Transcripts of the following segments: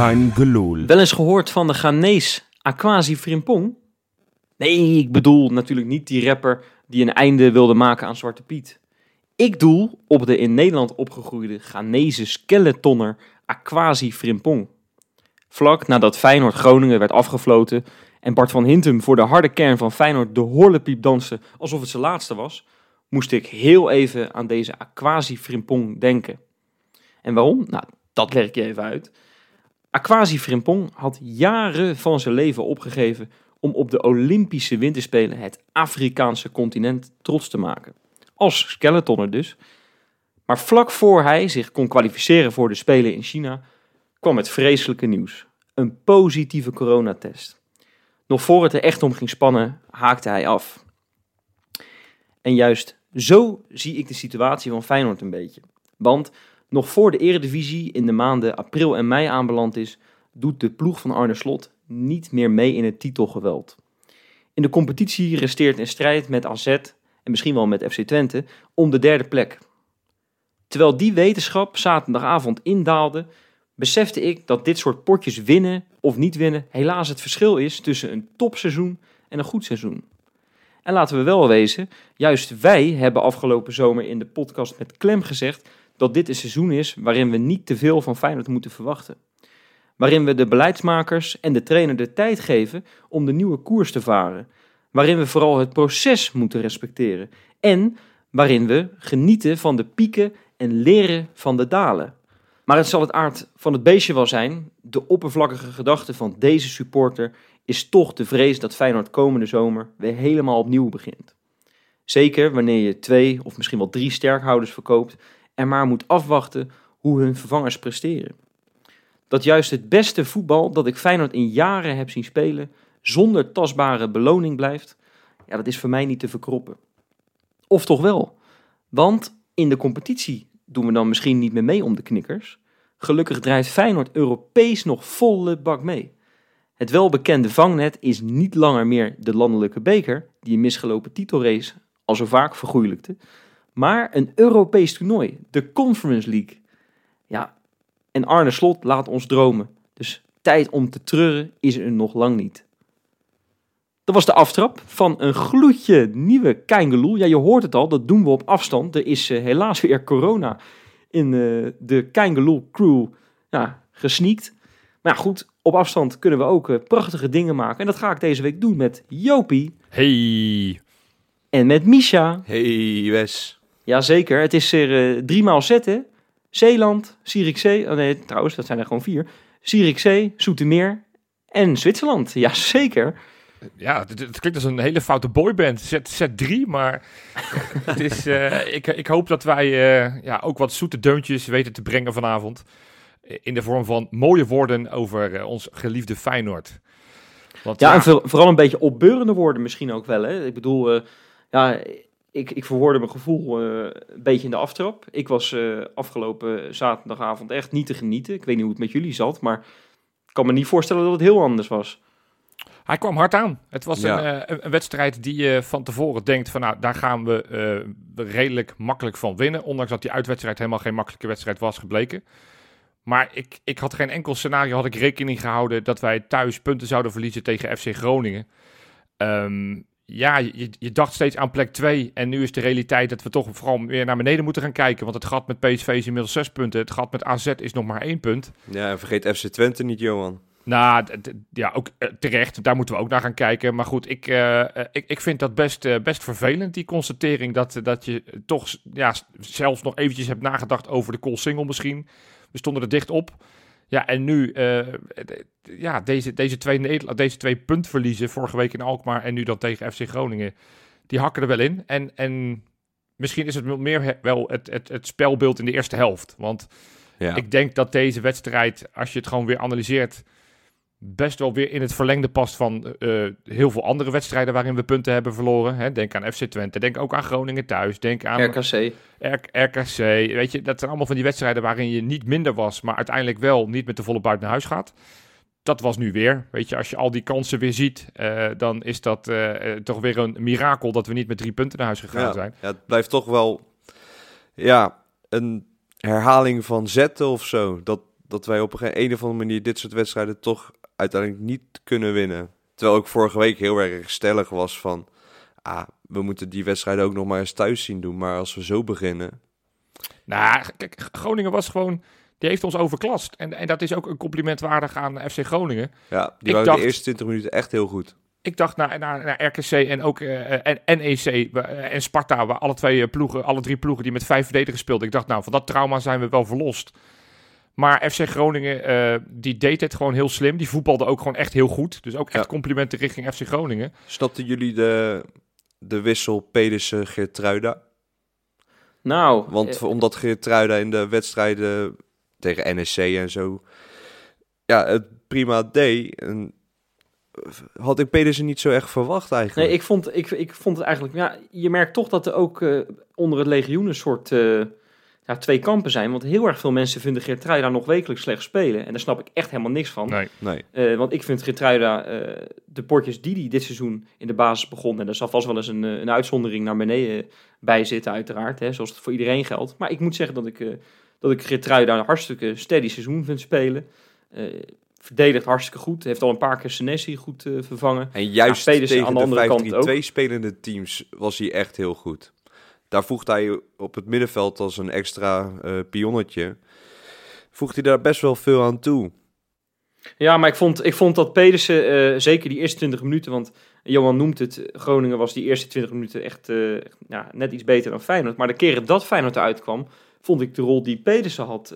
Gelul. Wel eens gehoord van de Ghanese Aquasi Frimpong? Nee, ik bedoel natuurlijk niet die rapper die een einde wilde maken aan Zwarte Piet. Ik doel op de in Nederland opgegroeide Ghanese skeletonner Aquasi Frimpong. Vlak nadat Feyenoord Groningen werd afgefloten en Bart van Hintem voor de harde kern van Feyenoord de horlepiep danste alsof het zijn laatste was, moest ik heel even aan deze Aquasi Frimpong denken. En waarom? Nou, dat leg ik je even uit. Aquasi Frimpong had jaren van zijn leven opgegeven om op de Olympische Winterspelen het Afrikaanse continent trots te maken. Als skeletonner dus. Maar vlak voor hij zich kon kwalificeren voor de Spelen in China, kwam het vreselijke nieuws. Een positieve coronatest. Nog voor het er echt om ging spannen, haakte hij af. En juist zo zie ik de situatie van Feyenoord een beetje. Want nog voor de eredivisie in de maanden april en mei aanbeland is, doet de ploeg van Arne Slot niet meer mee in het titelgeweld. In de competitie resteert een strijd met AZ en misschien wel met FC Twente om de derde plek. Terwijl die wetenschap zaterdagavond indaalde, besefte ik dat dit soort potjes winnen of niet winnen helaas het verschil is tussen een topseizoen en een goed seizoen. En laten we wel wezen, juist wij hebben afgelopen zomer in de podcast met klem gezegd dat dit een seizoen is waarin we niet te veel van Feyenoord moeten verwachten. Waarin we de beleidsmakers en de trainer de tijd geven om de nieuwe koers te varen. Waarin we vooral het proces moeten respecteren. En waarin we genieten van de pieken en leren van de dalen. Maar het zal het aard van het beestje wel zijn. De oppervlakkige gedachte van deze supporter is toch de vrees dat Feyenoord komende zomer weer helemaal opnieuw begint. Zeker wanneer je twee of misschien wel drie sterkhouders verkoopt en maar moet afwachten hoe hun vervangers presteren. Dat juist het beste voetbal dat ik Feyenoord in jaren heb zien spelen zonder tastbare beloning blijft, ja, dat is voor mij niet te verkroppen. Of toch wel? Want in de competitie doen we dan misschien niet meer mee om de knikkers. Gelukkig draait Feyenoord Europees nog volle bak mee. Het welbekende vangnet is niet langer meer de landelijke beker, die een misgelopen titelrace al zo vaak vergoeilijkte, maar een Europees toernooi, de Conference League. Ja, en Arne Slot laat ons dromen. Dus tijd om te treuren is er nog lang niet. Dat was de aftrap van een gloedje nieuwe Keingeloel. Ja, je hoort het al, dat doen we op afstand. Er is uh, helaas weer corona in uh, de Keingeloel crew ja, gesneakt. Maar ja, goed, op afstand kunnen we ook uh, prachtige dingen maken. En dat ga ik deze week doen met Jopie. Hey. En met Misha. Hey Wes. Jazeker, het is er uh, drie maal zetten. Zeeland, Zierikzee, oh nee, trouwens, dat zijn er gewoon vier. Zierikzee, Zoetermeer en Zwitserland. Jazeker. Ja, het, het, klinkt als een hele foute boyband. Zet, zet drie, maar het is, uh, ik, ik hoop dat wij uh, ja, ook wat zoete deuntjes weten te brengen vanavond. In de vorm van mooie woorden over uh, ons geliefde Feyenoord. Want, ja, ja, en voor, vooral een beetje opbeurende woorden misschien ook wel. Hè? Ik bedoel, ja, ik, ik verwoordde mijn gevoel uh, een beetje in de aftrap. Ik was uh, afgelopen zaterdagavond echt niet te genieten. Ik weet niet hoe het met jullie zat, maar ik kan me niet voorstellen dat het heel anders was. Hij kwam hard aan. Het was ja. een, uh, een, wedstrijd die je van tevoren denkt van nou, daar gaan we redelijk makkelijk van winnen. Ondanks dat die uitwedstrijd helemaal geen makkelijke wedstrijd was gebleken. Maar ik, ik had geen enkel scenario, had ik rekening gehouden dat wij thuis punten zouden verliezen tegen FC Groningen. Um, ja, je, je, dacht steeds aan plek 2. En nu is de realiteit dat we toch vooral weer naar beneden moeten gaan kijken. Want het gat met PSV is inmiddels 6 punten. Het gat met AZ is nog maar 1 punt. Ja, en vergeet FC Twente niet, Johan. Nou, ja, ook uh, terecht. Daar moeten we ook naar gaan kijken. Maar goed, ik, uh, ik, ik vind dat best, uh, best vervelend, die constatering. Dat, dat je toch ja, zelfs nog eventjes hebt nagedacht over de call single misschien. We stonden er dicht op. Ja, en nu uh, ja, deze, deze, twee, deze twee puntverliezen, vorige week in Alkmaar en nu dan tegen FC Groningen, die hakken er wel in. En, en misschien is het meer wel het, het, het spelbeeld in de eerste helft. Want ja. ik denk dat deze wedstrijd, als je het gewoon weer analyseert, best wel weer in het verlengde past van uh, heel veel andere wedstrijden waarin we punten hebben verloren. Hè? Denk aan FC Twente, denk ook aan Groningen thuis, denk aan RKC. R RKC. Weet je, dat zijn allemaal van die wedstrijden waarin je niet minder was, maar uiteindelijk wel niet met de volle buiten naar huis gaat. Dat was nu weer. Weet je, als je al die kansen weer ziet, uh, dan is dat uh, toch weer een mirakel dat we niet met drie punten naar huis gegaan ja, zijn. Ja, het blijft toch wel ja, een herhaling van zetten of zo. Dat dat wij op een, een of andere manier dit soort wedstrijden toch uiteindelijk niet kunnen winnen. Terwijl ook vorige week heel erg stellig was van, ah, we moeten die wedstrijden ook nog maar eens thuis zien doen. Maar als we zo beginnen, Nou, kijk, Groningen was gewoon... Die heeft ons overklast. En, en dat is ook een compliment waardig aan FC Groningen. ja, die Ik waren de eerste 20 minuten echt heel goed. Ik dacht naar, naar, naar RKC en ook eh, en NEC eh, en Sparta, waar alle twee eh, ploegen, alle drie ploegen die met vijf verdedigers speelden. Ik dacht, nou, van dat trauma zijn we wel verlost. Maar FC Groningen, eh, die deed het gewoon heel slim. Die voetbalde ook gewoon echt heel goed. Dus ook echt Ja. complimenten richting FC Groningen. Snapten jullie de, de wissel Pedersen-Geertruida? Nou, Want eh, omdat Geertruida in de wedstrijden tegen NEC en zo ja, het prima deed, en had ik Pedersen niet zo echt verwacht eigenlijk. nee, ik vond, ik, ik vond het eigenlijk... Ja, je merkt toch dat er ook eh, onder het legioen een soort... eh, ja, twee kampen zijn. Want heel erg veel mensen vinden Geertruida nog wekelijks slecht spelen. En daar snap ik echt helemaal niks van. Nee. Nee. Eh, want ik vind Geertruida, eh de potjes die hij dit seizoen in de basis begon... en daar zal vast wel eens een, eh, een uitzondering naar beneden bij zitten uiteraard. Hè, zoals het voor iedereen geldt. Maar ik moet zeggen dat ik, eh dat ik Geertruida een hartstikke steady seizoen vind spelen. Verdedigt hartstikke goed. Heeft al een paar keer Senesi goed vervangen. En juist Ja, tegen aan de andere kant de ook. 5-3-2 spelende teams was hij echt heel goed. Daar voegt hij op het middenveld als een extra eh pionnetje. Voegt hij daar best wel veel aan toe. Ja, maar ik vond, ik vond dat Pedersen, eh, zeker die eerste 20 minuten, want Johan noemt het, Groningen was die eerste 20 minuten echt eh, ja, net iets beter dan Feyenoord. Maar de keren dat Feyenoord eruit kwam, vond ik de rol die Pedersen had,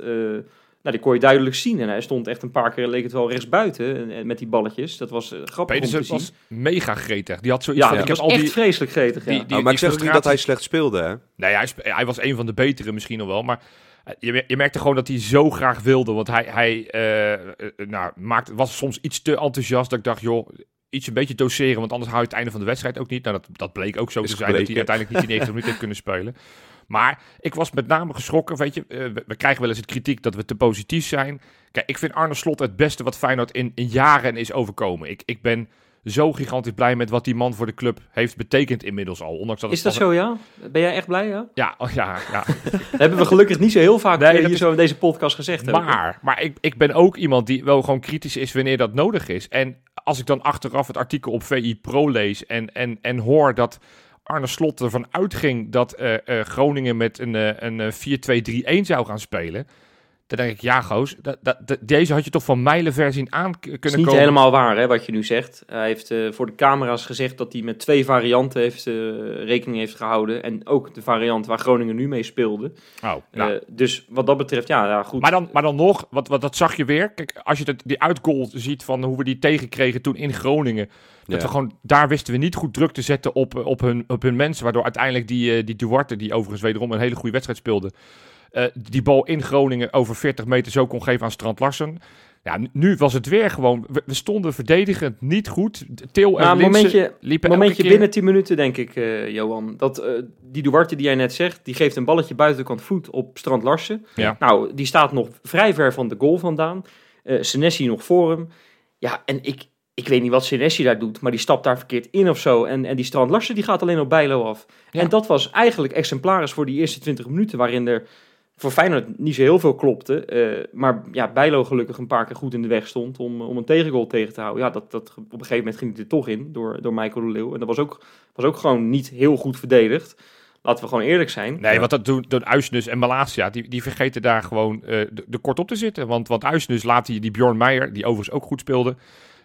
nou, die kon je duidelijk zien. En hij stond echt een paar keer, leek het wel rechtsbuiten eh, met die balletjes. Dat was eh, grappig om Pedersen te zien. was mega gretig. Die had zoiets ja, van, ik was heb al echt die... vreselijk gretig. Ja. die- die- Oh, maar ik zeg niet dat hij slecht speelde, hè? Nee, hij, spe- hij was een van de betere misschien nog wel. Maar eh, je, je merkte gewoon dat hij zo graag wilde. Want hij, hij nou, maakte, was soms iets te enthousiast. Dat ik dacht, joh, iets een beetje doseren. Want anders hou je het einde van de wedstrijd ook niet. Nou, dat, dat bleek ook zo Is te zijn. Dat hij uiteindelijk niet die 90 minuten heeft kunnen spelen. Maar ik was met name geschrokken. Weet je, eh, we, krijgen wel eens het kritiek dat we te positief zijn. Kijk, ik vind Arne Slot het beste wat Feyenoord in, in jaren is overkomen. Ik, ik ben zo gigantisch blij met wat die man voor de club heeft betekend inmiddels al. Ondanks dat Is dat zo, ja? Ben jij echt blij, ja? Ja, oh, ja, ja. Dat hebben we gelukkig niet zo heel vaak Nee, eh, dat hier is- zo in deze podcast gezegd. Maar, maar ik, ik ben ook iemand die wel gewoon kritisch is wanneer dat nodig is. En als ik dan achteraf het artikel op VI Pro lees en, en, en hoor dat Arne Slot ervan uitging dat eh, eh, Groningen met een, eh, een eh, 4-2-3-1 zou gaan spelen. Dan denk ik, ja goos, dat, dat, dat- deze had je toch van mijlenver zien aan kunnen Het is niet komen. helemaal waar hè, wat je nu zegt. Hij heeft eh, voor de camera's gezegd dat hij met twee varianten heeft, eh, rekening heeft gehouden. En ook de variant waar Groningen nu mee speelde. Oh, nou. Eh, dus wat dat betreft, ja, ja goed. Maar dan, maar dan nog, wat, wat, dat zag je weer. Kijk, als je dat, die uitgoal ziet van hoe we die tegenkregen toen in Groningen. Dat Ja. we gewoon, daar wisten we niet goed druk te zetten op, op, hun, op hun mensen. Waardoor uiteindelijk die, die Duarte, die overigens wederom een hele goede wedstrijd speelde. Eh, die bal in Groningen over 40 meter zo kon geven aan Strand Larsen. Ja, nu- was het weer gewoon. We, stonden verdedigend niet goed. Til en Nou, momentje, liepen momentje keer- binnen 10 minuten, denk ik, eh, Johan. Dat, eh, die Duarte die jij net zegt, die geeft een balletje buitenkant voet op Strand Larsen. Ja. Nou, die staat nog vrij ver van de goal vandaan. Eh Senesi nog voor hem. Ja, en ik, ik weet niet wat Senesi daar doet, maar die stapt daar verkeerd in of zo. En, en die Strand Larsen die gaat alleen op Bijlo af. Ja. En dat was eigenlijk exemplarisch voor die eerste 20 minuten, waarin er voor Feyenoord niet zo heel veel klopte. eh, maar ja, Bijlo gelukkig een paar keer goed in de weg stond om, om een tegengoal tegen te houden. Ja, dat, dat, op een gegeven moment ging hij er toch in door, door Michael de Leeuw. En dat was ook, was ook gewoon niet heel goed verdedigd. Laten we gewoon eerlijk zijn. Nee, wat dat doen, doen Uisnes en Malasia, die, die vergeten daar gewoon eh, de, de kort op te zitten. Want, want Uisnes laat die, die Bjorn Meijer, die overigens ook goed speelde,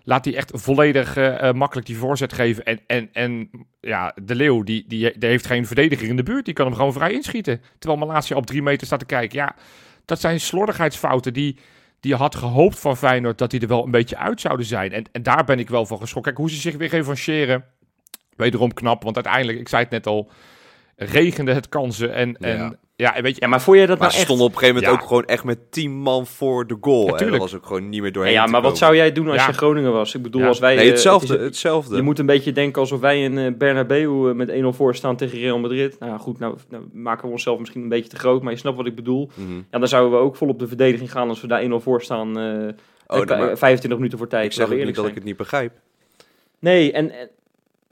laat hij echt volledig eh, eh, makkelijk die voorzet geven. En, en, en ja, de Leeuw, die, die, die heeft geen verdediger in de buurt, die kan hem gewoon vrij inschieten. Terwijl Malasia op drie meter staat te kijken. Ja, dat zijn slordigheidsfouten die, die had gehoopt van Feyenoord dat die er wel een beetje uit zouden zijn. En, en daar ben ik wel van geschrokken. Kijk, hoe ze zich weer revancheren, wederom knap. Want uiteindelijk, ik zei het net al, regende het kansen. En, en Ja. weet je, Ja, maar vond je dat Maar nou ze echt... stonden op een gegeven moment Ja. ook gewoon echt met 10 man voor de goal. Ja, hè. dat was ook gewoon niet meer doorheen ja, maar wat komen. zou jij doen als Ja. je Groningen was? Ik bedoel, Ja. als wij... Nee, eh, hetzelfde. het is- hetzelfde. je moet een beetje denken alsof wij in eh, Bernabeu eh, met 1-0 voor staan tegen Real Madrid. Nou ja, goed, nou, nou maken we onszelf misschien een beetje te groot, maar je snapt wat ik bedoel. Mhm. Ja, dan zouden we ook vol op de verdediging gaan als we daar 1-0 voor staan. Oh, maar- 25 minuten voor tijd. ik zeg niet dat ik het niet begrijp. Nee, en, en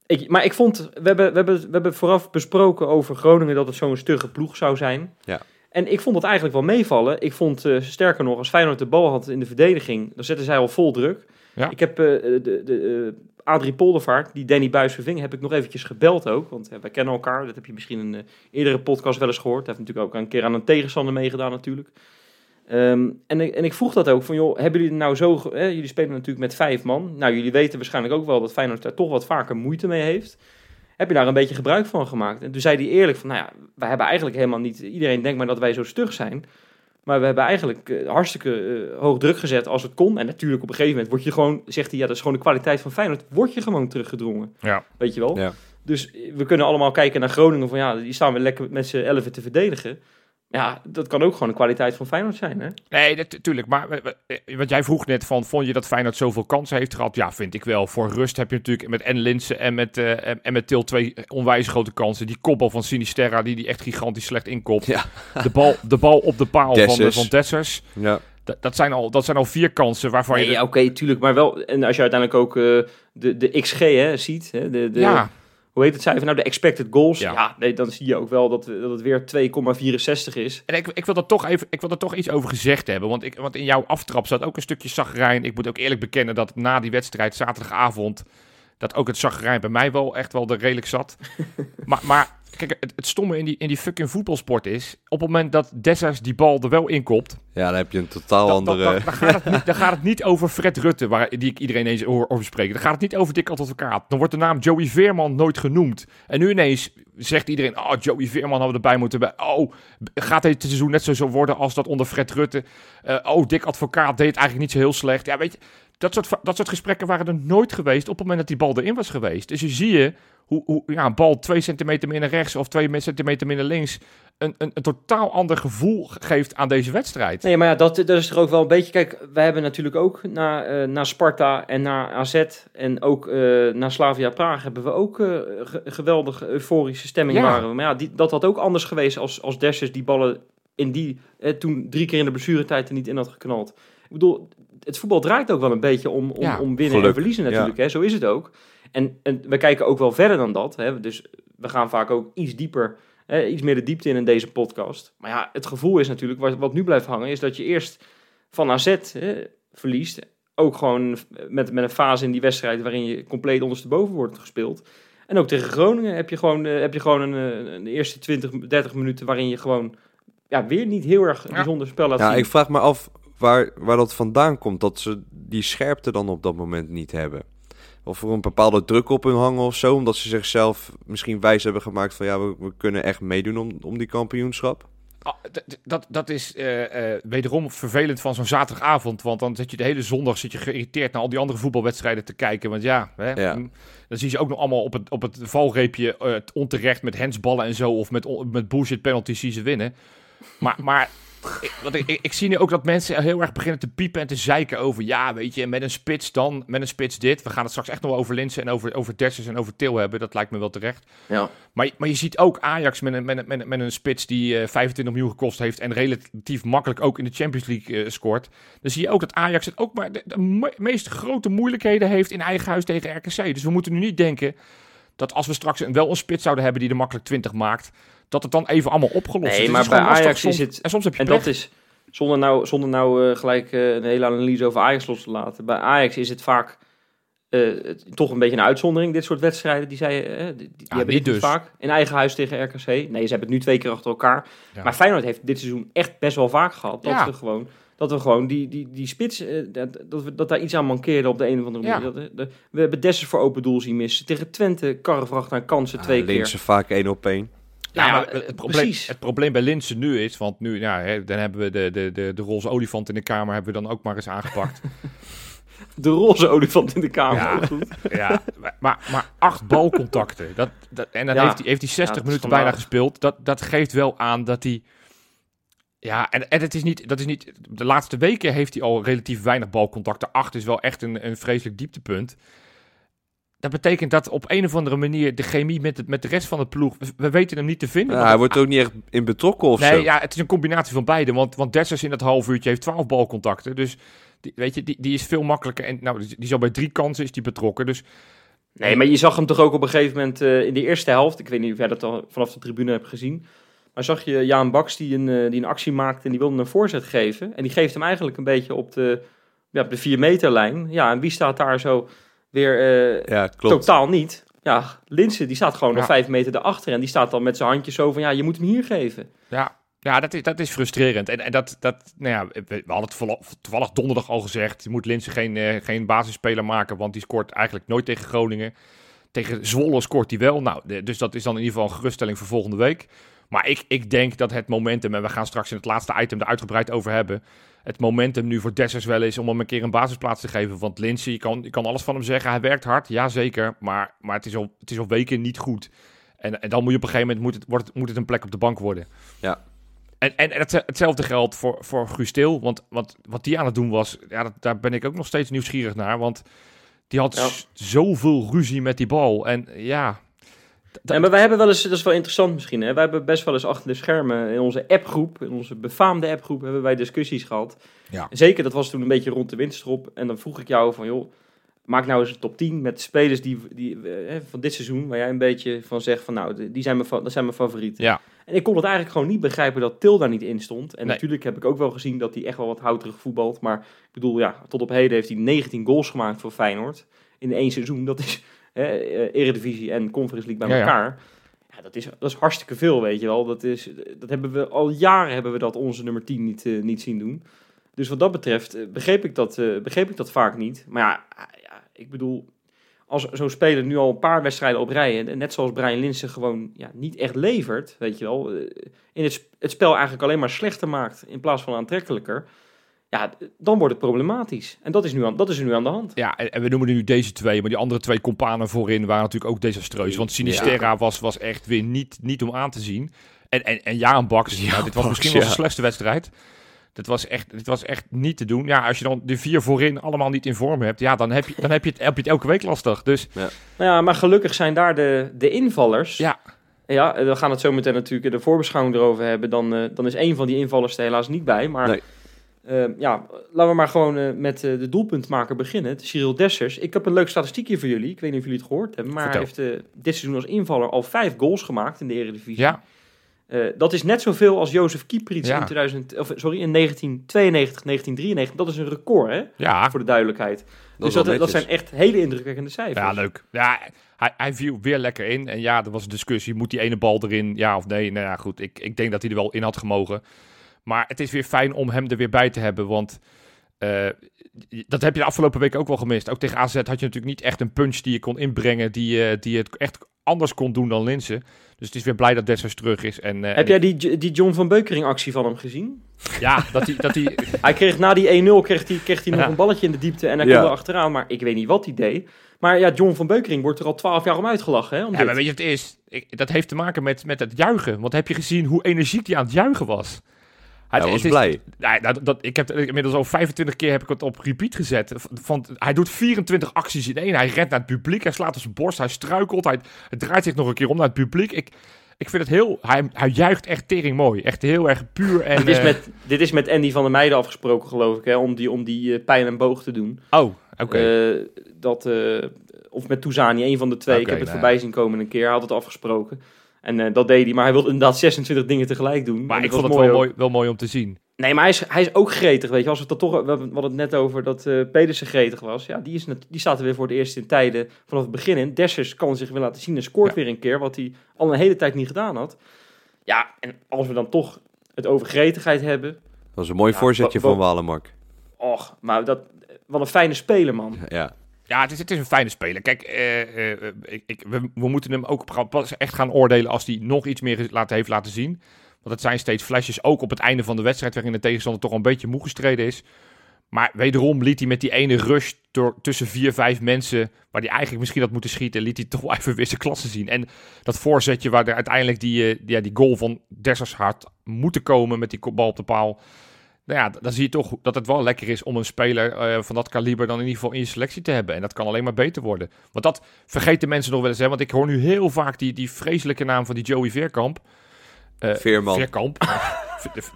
ik, maar ik vond, we hebben, we, hebben, we hebben vooraf besproken over Groningen dat het zo'n stugge ploeg zou zijn. Ja. En ik vond het eigenlijk wel meevallen. Ik vond, eh, sterker nog, als Feyenoord de bal had in de verdediging, dan zetten zij al vol druk. Ja. Ik heb eh, de, de, eh, Adrie Poldervaart, die Danny Buis verving, heb ik nog eventjes gebeld ook. Want wij kennen elkaar, dat heb je misschien in een eerdere podcast wel eens gehoord. Hij heeft natuurlijk ook een keer aan een tegenstander meegedaan natuurlijk. Ehm, en, ik- en ik vroeg dat ook van, joh, hebben jullie nou zo... hè, jullie spelen natuurlijk met vijf man. Nou, jullie weten waarschijnlijk ook wel dat Feyenoord daar toch wat vaker moeite mee heeft. Heb je daar een beetje gebruik van gemaakt? En toen zei hij eerlijk van, nou ja, wij hebben eigenlijk helemaal niet... Iedereen denkt maar dat wij zo stug zijn. Maar we hebben eigenlijk eh, hartstikke eh, hoog druk gezet als het kon. En natuurlijk op een gegeven moment word je gewoon, zegt hij, ja, dat is gewoon de kwaliteit van Feyenoord. Word je gewoon teruggedrongen. Ja. Weet je wel? Ja. Dus we kunnen allemaal kijken naar Groningen van, ja, die staan weer lekker met z'n elfen te verdedigen. Ja, dat kan ook gewoon de kwaliteit van Feyenoord zijn, hè? Nee, natuurlijk. Maar eh, eh, wat jij vroeg net van, vond je dat Feyenoord zoveel kansen heeft gehad? Ja, vind ik wel. Voor rust heb je natuurlijk met en Linsen en met, eh, en, met Til twee onwijs grote kansen. Die kopbal van Sinisterra, die die echt gigantisch slecht inkopt. Ja. De, bal, de bal op de paal van, de, van Dessers. Ja. Dat, dat, zijn al, dat zijn al vier kansen waarvan Nee, je... ja, oké, tuurlijk. Maar wel, en als je uiteindelijk ook eh, de, de XG hè, ziet, hè, de, de, ja, hoe heet het cijfer nou, de expected goals. Ja. Ja, nee, dan zie je ook wel dat, dat het weer 2,64 is. En ik, ik, wil er toch even, ik wil er toch iets over gezegd hebben. Want, ik, want in jouw aftrap zat ook een stukje zagrijn. Ik moet ook eerlijk bekennen dat na die wedstrijd zaterdagavond... dat ook het zagrijn bij mij wel echt wel er redelijk zat. maar, maar kijk, het, het stomme in die, in die fucking voetbalsport is... op het moment dat Dessers die bal er wel in kopt... ja, dan heb je een totaal dan, dan, andere... dan, dan gaat het niet, dan gaat het niet over Fred Rutte, waar, die ik iedereen eens hoor over spreken. Dan gaat het niet over Dick Advocaat. Dan wordt de naam Joey Veerman nooit genoemd. En nu ineens zegt iedereen, oh, Joey Veerman hadden we erbij moeten bij. Oh, gaat dit seizoen net zo zo worden als dat onder Fred Rutte? Eh, oh, Dick Advocaat deed het eigenlijk niet zo heel slecht. Ja, weet je, dat soort, dat soort gesprekken waren er nooit geweest op het moment dat die bal erin was geweest. Dus je zie je hoe, hoe ja, een bal twee centimeter meer naar rechts of twee centimeter meer naar links... Een, een, een totaal ander gevoel geeft aan deze wedstrijd. Nee, maar ja, dat, dat is toch ook wel een beetje... Kijk, wij hebben natuurlijk ook naar, eh, naar Sparta en naar AZ en ook eh, naar Slavia Praag... hebben we ook eh, ge- geweldige euforische stemming Ja. waren we. Maar ja, die, dat had ook anders geweest als, als Dessers die ballen in die... Eh, toen drie keer in de blessuretijd er niet in had geknald. Ik bedoel, het voetbal draait ook wel een beetje om, om, Ja, om winnen geluk, en verliezen natuurlijk. Hè? Zo is het ook. En, en we kijken ook wel verder dan dat. Hè? Dus we gaan vaak ook iets dieper, hè, iets meer de diepte in in deze podcast. Maar ja, het gevoel is natuurlijk, wat, wat nu blijft hangen, is dat je eerst van AZ hè, verliest. Ook gewoon met, met een fase in die wedstrijd waarin je compleet ondersteboven wordt gespeeld. En ook tegen Groningen heb je gewoon, eh, heb je gewoon een, een eerste 20, 30 minuten waarin je gewoon ja, weer niet heel erg Ja. bijzonder spel laat Ja, zien. ik vraag me af waar, waar dat vandaan komt. Dat ze die scherpte dan op dat moment niet hebben. Of er een bepaalde druk op hun hangen of zo. Omdat ze zichzelf misschien wijs hebben gemaakt van... ja, we, we kunnen echt meedoen om, om die kampioenschap. Ah, dat, dat is eh, eh, wederom vervelend van zo'n zaterdagavond. Want dan zit je de hele zondag zit je geïrriteerd naar al die andere voetbalwedstrijden te kijken. Want ja, hè, Ja. mm, dan zie je ook nog allemaal op het, op het valreepje eh, onterecht met hensballen en zo. Of met, met bullshit penalties zien ze winnen. Maar, maar ik, wat ik, ik, ik zie nu ook dat mensen heel erg beginnen te piepen en te zeiken over... Ja, weet je, met een spits dan, met een spits dit. We gaan het straks echt nog wel over Linsen en over, over Dessers en over Til hebben. Dat lijkt me wel terecht. ja. Maar, maar je ziet ook Ajax met een, met, een- met, een- met een spits die eh 25 miljoen gekost heeft en relatief makkelijk ook in de Champions League eh, scoort. Dan zie je ook dat Ajax het ook maar de, de me- meest grote moeilijkheden heeft in eigen huis tegen RKC. Dus we moeten nu niet denken dat als we straks een, wel een spits zouden hebben die er makkelijk 20 maakt, dat het dan even allemaal opgelost Nee, is. maar is gewoon bij. Ajax Soms- is het- En soms heb je En pech. dat is, zonder nou, zonder nou eh, gelijk eh, een hele analyse over Ajax los te laten. Bij Ajax is het vaak eh, toch een beetje een uitzondering, dit soort wedstrijden. Die, zei, eh, die, die hebben dit niet dus. vaak. In eigen huis tegen RKC. Nee, ze hebben het nu twee keer achter elkaar. Ja. Maar Feyenoord heeft dit seizoen echt best wel vaak gehad. Dat gewoon... Dat we gewoon die, die, die spits, dat, dat, we, dat daar iets aan mankeerde op de een of andere Ja. manier. Dat, de- we hebben Dessers voor open doel zien missen. Tegen Twente, karrevracht aan kansen twee Ah, keer. Linzen vaak één op één. Ja, Nou maar het probleem, precies. het probleem bij Linsen nu is, want nu, ja, hè, dan hebben we de, de, de, de roze olifant in de kamer hebben we dan ook maar eens aangepakt. De roze olifant in de kamer. Ja. goed. Ja, maar, maar acht balcontacten. Dat, dat, en dan Ja. heeft hij heeft hij 60 Ja, dat is minuten bijna gespeeld. Dat, dat geeft wel aan dat hij. Ja, en, en het is niet, dat is niet. De laatste weken heeft hij al relatief weinig balcontacten. Acht is wel echt een, een vreselijk dieptepunt. Dat betekent dat op een of andere manier de chemie met, het, met de rest van de ploeg. We, we weten hem niet te vinden. Ja, hij wordt er ook niet echt in betrokken of nee, zo. ja, het is een combinatie van beide. Want, want Dessers in dat half uurtje heeft 12 balcontacten. Dus die, weet je, die, die is veel makkelijker. En nou, die, zal bij drie kansen is die betrokken. Dus Nee, maar je zag hem toch ook op een gegeven moment eh, in de eerste helft. Ik weet niet of jij dat al vanaf de tribune hebt gezien. Maar zag je Jaan Baks die een, eh, die een actie maakte en die wilde een voorzet geven. En die geeft hem eigenlijk een beetje op de, ja, op de 4 meterlijn. Ja, en wie staat daar zo weer eh, Ja, klopt. totaal niet? Ja, Linsen die staat gewoon nog. 5 meter daarachter. En die staat dan met zijn handjes zo van, ja, je moet hem hier geven. Ja, ja dat, is, dat is frustrerend. En, en dat, dat, nou ja, we, we hadden het toevallig, donderdag al gezegd. Je moet Linsen geen, eh, geen basisspeler maken, want die scoort eigenlijk nooit tegen Groningen. Tegen Zwolle scoort hij wel. Nou, de- dus dat is dan in ieder geval een geruststelling voor volgende week. Maar ik, ik denk dat het momentum, en we gaan straks in het laatste item er uitgebreid over hebben. Het momentum nu voor Dessers wel is om hem een keer een basisplaats te geven. Want Lindsay, je kan, je kan alles van hem zeggen. Hij werkt hard, ja zeker. Maar, maar het, is al, het is al weken niet goed. En, en dan moet je op een gegeven moment moet het, wordt moet het een plek op de bank worden. Ja. En, en het, hetzelfde geldt voor, voor Guus Til. Want wat, wat die aan het doen was, ja, dat, daar ben ik ook nog steeds nieuwsgierig naar. Want die had Ja. zoveel ruzie met die bal. En ja, Ja, maar wij hebben wel eens, dat is wel interessant misschien, hè? wij hebben best wel eens achter de schermen in onze appgroep, in onze befaamde appgroep, hebben wij discussies gehad. Ja. Zeker, dat was toen een beetje rond de winterstop. En dan vroeg ik jou van, joh, maak nou eens een top 10 met spelers die, die, eh, van dit seizoen, waar jij een beetje van zegt van, nou, die- zijn mijn, dat zijn mijn favorieten. ja. En ik kon het eigenlijk gewoon niet begrijpen dat Til daar niet in stond. En Nee. natuurlijk heb ik ook wel gezien dat hij echt wel wat houterig voetbalt. Maar ik bedoel, ja, tot op heden heeft hij 19 goals gemaakt voor Feyenoord. In één seizoen. Dat is hè, eh, Eredivisie en Conference League bij Ja, ja. elkaar. Ja, dat, is, dat is hartstikke veel, weet je wel. Dat, is, dat hebben we al jaren hebben we dat onze nummer 10 niet, eh, niet zien doen. Dus wat dat betreft eh, begreep, ik dat, begreep ik dat vaak niet. Maar ja, ah, ja ik bedoel, als zo'n speler nu al een paar wedstrijden op rij, en net zoals Brian Linsen gewoon ja, niet echt levert, weet je wel, in het, het spel eigenlijk alleen maar slechter maakt in plaats van aantrekkelijker, ja, dan wordt het problematisch. En dat is nu aan, dat is er nu aan de hand. Ja, en, en we noemen nu deze twee, maar die andere twee companen voorin waren natuurlijk ook desastreus. Want Sinisterra was, was echt weer niet, niet om aan te zien. En, en, en Jaan Baks, nou, dit was Baks, misschien wel ja. zijn slechtste wedstrijd. Dat was, echt, dit was echt niet te doen. Ja, als je dan de vier voorin allemaal niet in vorm hebt, ja, dan heb je, dan heb je, het, heb je het elke week lastig. Dus Nou ja, maar gelukkig zijn daar de, de invallers. ja, Ja, we gaan het zo meteen natuurlijk in de voorbeschouwing erover hebben. Dan, eh, dan is één van die invallers er helaas niet bij. Maar Nee. Eh, ja, laten we maar gewoon eh, met eh, de doelpuntmaker beginnen. Cyril Dessers. Ik heb een leuk statistiekje voor jullie. Ik weet niet of jullie het gehoord hebben. Maar hij heeft eh, dit seizoen als invaller al vijf goals gemaakt in de Eredivisie. ja, Eh, dat is net zoveel als Jozef Kieprits Ja. in, 2000, of, sorry, in 1992, 1993. Dat is een record, hè? ja, Voor de duidelijkheid. Dat dus dat, dat zijn echt hele indrukwekkende cijfers. ja, leuk. Ja, hij, hij viel weer lekker in. En ja, er was een discussie, moet die ene bal erin, ja of nee? Nou ja, goed, ik, ik denk dat hij er wel in had gemogen. Maar het is weer fijn om hem er weer bij te hebben, want... eh, dat heb je de afgelopen week ook wel gemist. Ook tegen AZ had je natuurlijk niet echt een punch die je kon inbrengen, die, eh, die het echt anders kon doen dan Linsen. Dus het is weer blij dat Dessers terug is. En, eh, Heb en jij die, die John van Beukering actie van hem gezien? Ja, dat hij... Dat hij Hij kreeg na die 1-0 kreeg hij, kreeg hij nog Ja. een balletje in de diepte en hij Ja. kon er achteraan. Maar ik weet niet wat hij deed. Maar ja, John van Beukering wordt er al 12 jaar om uitgelachen. Hè, om ja, dit. maar weet je wat het is? Ik, dat heeft te maken met, met het juichen. Want heb je gezien hoe energiek hij aan het juichen was? Hij Het- was het is- blij. Ja, dat, dat, ik heb het inmiddels al 25 keer heb ik het op repeat gezet. Van, hij doet 24 acties in één. Hij rent naar het publiek. Hij slaat op zijn borst. Hij struikelt. Hij, hij draait zich nog een keer om naar het publiek. Ik, ik vind het heel... Hij, hij juicht echt tering mooi. Echt heel erg puur. En, dit, is eh, met, dit is met Andy van der Meijden afgesproken, geloof ik. Hè, om die, om die pijl en boog te doen. Oh, oké. Eh, dat, eh, of met Touzani, een van de twee. ik heb het nou voorbij zien komen een keer. Hij had het afgesproken. En eh, dat deed hij. Maar hij wilde inderdaad 26 dingen tegelijk doen. maar ik vond het wel mooi, wel mooi om te zien. Nee, maar hij is, hij is ook gretig, weet je. Als we het dat toch, we hebben- we hadden het net over dat eh Pedersen gretig was. Ja, die, is net, die staat er weer voor het eerst in tijden vanaf het begin in. Dessers kan zich weer laten zien en scoort Ja. weer een keer, wat hij al een hele tijd niet gedaan had. Ja, en als we dan toch het over gretigheid hebben. Dat was een mooi Ja, voorzetje van Walemark. Och, maar dat, wat een fijne speler, man. Ja. Ja, het is, een fijne speler. Kijk, eh, eh, eh, ik, we, moeten hem ook pas echt gaan oordelen als hij nog iets meer laten, heeft laten zien. Want het zijn steeds flesjes, ook op het einde van de wedstrijd, waarin de tegenstander toch een beetje moe gestreden is. Maar wederom liet hij met die ene rush door, tussen vier, vijf mensen, waar hij eigenlijk misschien had moeten schieten, liet hij toch even weer zijn klasse zien. En dat voorzetje waar uiteindelijk die, ja, die goal van Dessers had moeten komen met die bal op de paal. Nou ja, dan zie je toch dat het wel lekker is om een speler eh, van dat kaliber dan in ieder geval in je selectie te hebben. En dat kan alleen maar beter worden. Want dat vergeten mensen nog wel eens. Hè? Want ik hoor nu heel vaak die, die vreselijke naam van die Joey Veerkamp. Eh, Veerman. Veerkamp.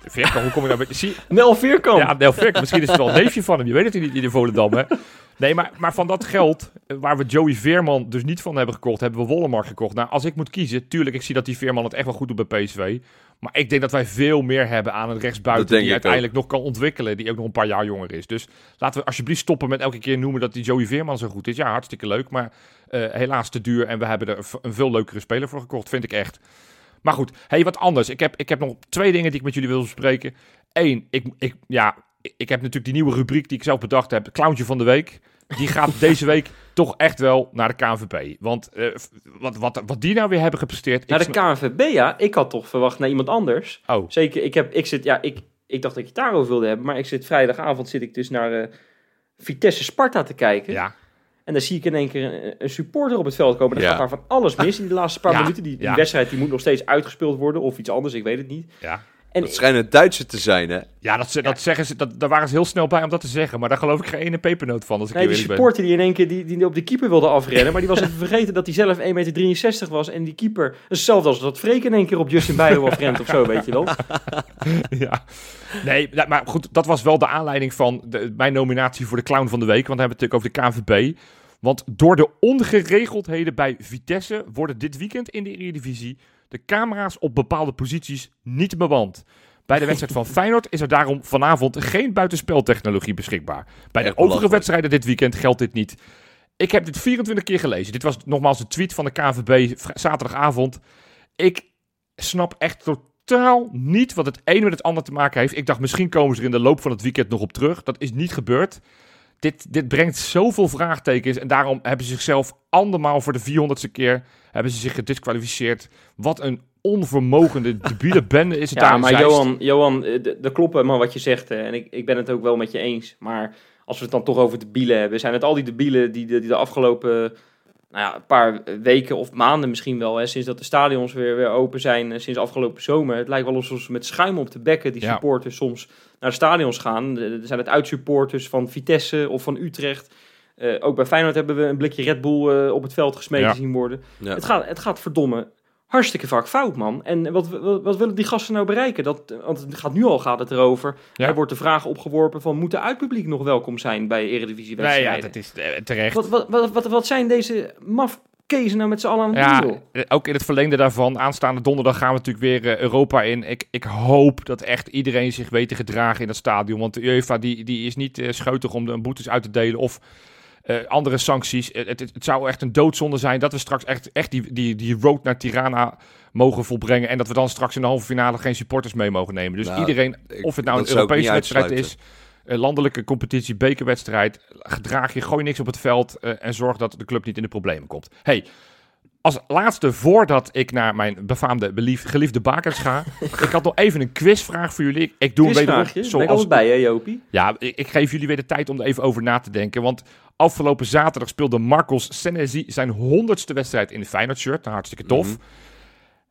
Veerkamp, hoe kom je nou met... Zie, Nel Veerkamp. ja, Nel Veerkamp, misschien is het wel een neefje van hem. Je weet het niet in de Volendam, hè. Nee, maar, maar van dat geld, eh, waar we Joey Veerman dus niet van hebben gekocht, hebben we Wollemark gekocht. Nou, als ik moet kiezen, tuurlijk, ik zie dat die Veerman het echt wel goed doet bij PSV. Maar ik denk dat wij veel meer hebben aan een rechtsbuiten die ik uiteindelijk nog kan ontwikkelen. Die ook nog een paar jaar jonger is. Dus laten we alsjeblieft stoppen met elke keer noemen dat die Joey Veerman zo goed is. Ja, hartstikke leuk, maar eh, helaas te duur. En we hebben er een veel leukere speler voor gekocht, vind ik echt. Maar goed, hey, wat anders. Ik heb, ik heb nog twee dingen die ik met jullie wil bespreken. Eén, ik, ik, ja, ik heb natuurlijk die nieuwe rubriek die ik zelf bedacht heb. Clowntje van de week. Die gaat deze week toch echt wel naar de KNVB. Want eh, wat, wat, wat die nou weer hebben gepresteerd... Naar de KNVB, ja. Ik had toch verwacht naar iemand anders. Oh, Zeker, ik, heb, ik zit, ja, ik, ik dacht dat ik het daarover wilde hebben. Maar ik zit vrijdagavond zit ik dus naar eh, Vitesse Sparta te kijken. ja. En dan zie ik in één keer een, een supporter op het veld komen. Dan Ja. gaat daar van alles mis in de laatste paar Ja, minuten. Die, die ja. wedstrijd die moet nog steeds uitgespeeld worden. Of iets anders, ik weet het niet. ja. En Dat schijnen Duitsers te zijn, hè? Ja, dat, ze- dat zeggen ze, dat, daar waren ze heel snel bij om dat te zeggen. Maar daar geloof ik geen ene pepernoot van, als ik nee, die supporter die in één keer die, die op de keeper wilde afrennen. Maar die was even vergeten dat hij zelf 1,63 meter was. En die keeper, hetzelfde als dat Freek in één keer op Justin Bijlo afrent of zo, weet je wel. ja. Nee, nou, maar goed, dat was wel de aanleiding van de, mijn nominatie voor de Clown van de Week. Want dan hebben we het natuurlijk over de KNVB. Want door de ongeregeldheden bij Vitesse worden dit weekend in de Eredivisie de camera's op bepaalde posities niet bemand. Bij de wedstrijd van Feyenoord is er daarom vanavond geen buitenspeltechnologie beschikbaar. Bij de overige wedstrijden dit weekend geldt dit niet. Ik heb dit 24 keer gelezen. Dit was nogmaals een tweet van de KNVB vr- zaterdagavond. Ik snap echt totaal niet wat het een met het ander te maken heeft. Ik dacht, misschien komen ze er in de loop van het weekend nog op terug. Dat is niet gebeurd. Dit, dit brengt zoveel vraagtekens. En daarom hebben ze zichzelf andermaal voor de 400ste keer hebben ze zich gedisqualificeerd. Wat een onvermogende, debiele bende is het daar Ja, in maar Zeist. Johan, Johan eh, dat klopt helemaal wat je zegt. hè. En ik, ik ben het ook wel met je eens. Maar als we het dan toch over debielen hebben, zijn het al die debielen die die de afgelopen nou ja, paar weken of maanden misschien wel, hè, sinds dat de stadions weer, weer open zijn, eh, sinds afgelopen zomer. Het lijkt wel alsof ze met schuim op de bekken die Ja. supporters soms naar de stadions gaan. Er zijn het uitsupporters van Vitesse of van Utrecht. Eh, ook bij Feyenoord hebben we een blikje Red Bull eh, op het veld gesmeten Ja. zien worden. Ja. Het, gaat, het gaat verdomme hartstikke vaak fout, man. En wat, wat, wat willen die gasten nou bereiken? Dat, want het gaat nu al gaat het erover. Ja. Er wordt de vraag opgeworpen van... moet de uitpubliek nog welkom zijn bij Nee, Eredivisie-wedstrijden? ja, dat is eh, terecht. wat, wat, wat, wat, wat zijn deze mafkezen nou met z'n allen aan het Ja, doen, eh, ook in het verlengde daarvan. Aanstaande donderdag gaan we natuurlijk weer eh, Europa in. Ik, ik hoop dat echt iedereen zich weet te gedragen in dat stadion. Want de UEFA die, die is niet scheutig om de boetes uit te delen of eh, andere sancties. Het, het, het zou echt een doodzonde zijn dat we straks echt, echt die, die, die road naar Tirana mogen volbrengen. En dat we dan straks in de halve finale geen supporters mee mogen nemen. Dus Nou, iedereen, of het nou een Europese wedstrijd is, een landelijke competitie, bekerwedstrijd. Gedraag je, gooi niks op het veld eh, en zorg dat de club niet in de problemen komt. Hey, als laatste, voordat ik naar mijn befaamde, belief, geliefde bakens ga. ik had nog even een quizvraag voor jullie. Ik, ik doe ben ik zoals... bij, hè, Jopie? Ja, ik, ik geef jullie weer de tijd om er even over na te denken. Want afgelopen zaterdag speelde Marcos Senesi zijn honderdste wedstrijd in de Feyenoord-shirt. Nou, hartstikke tof. Mhm.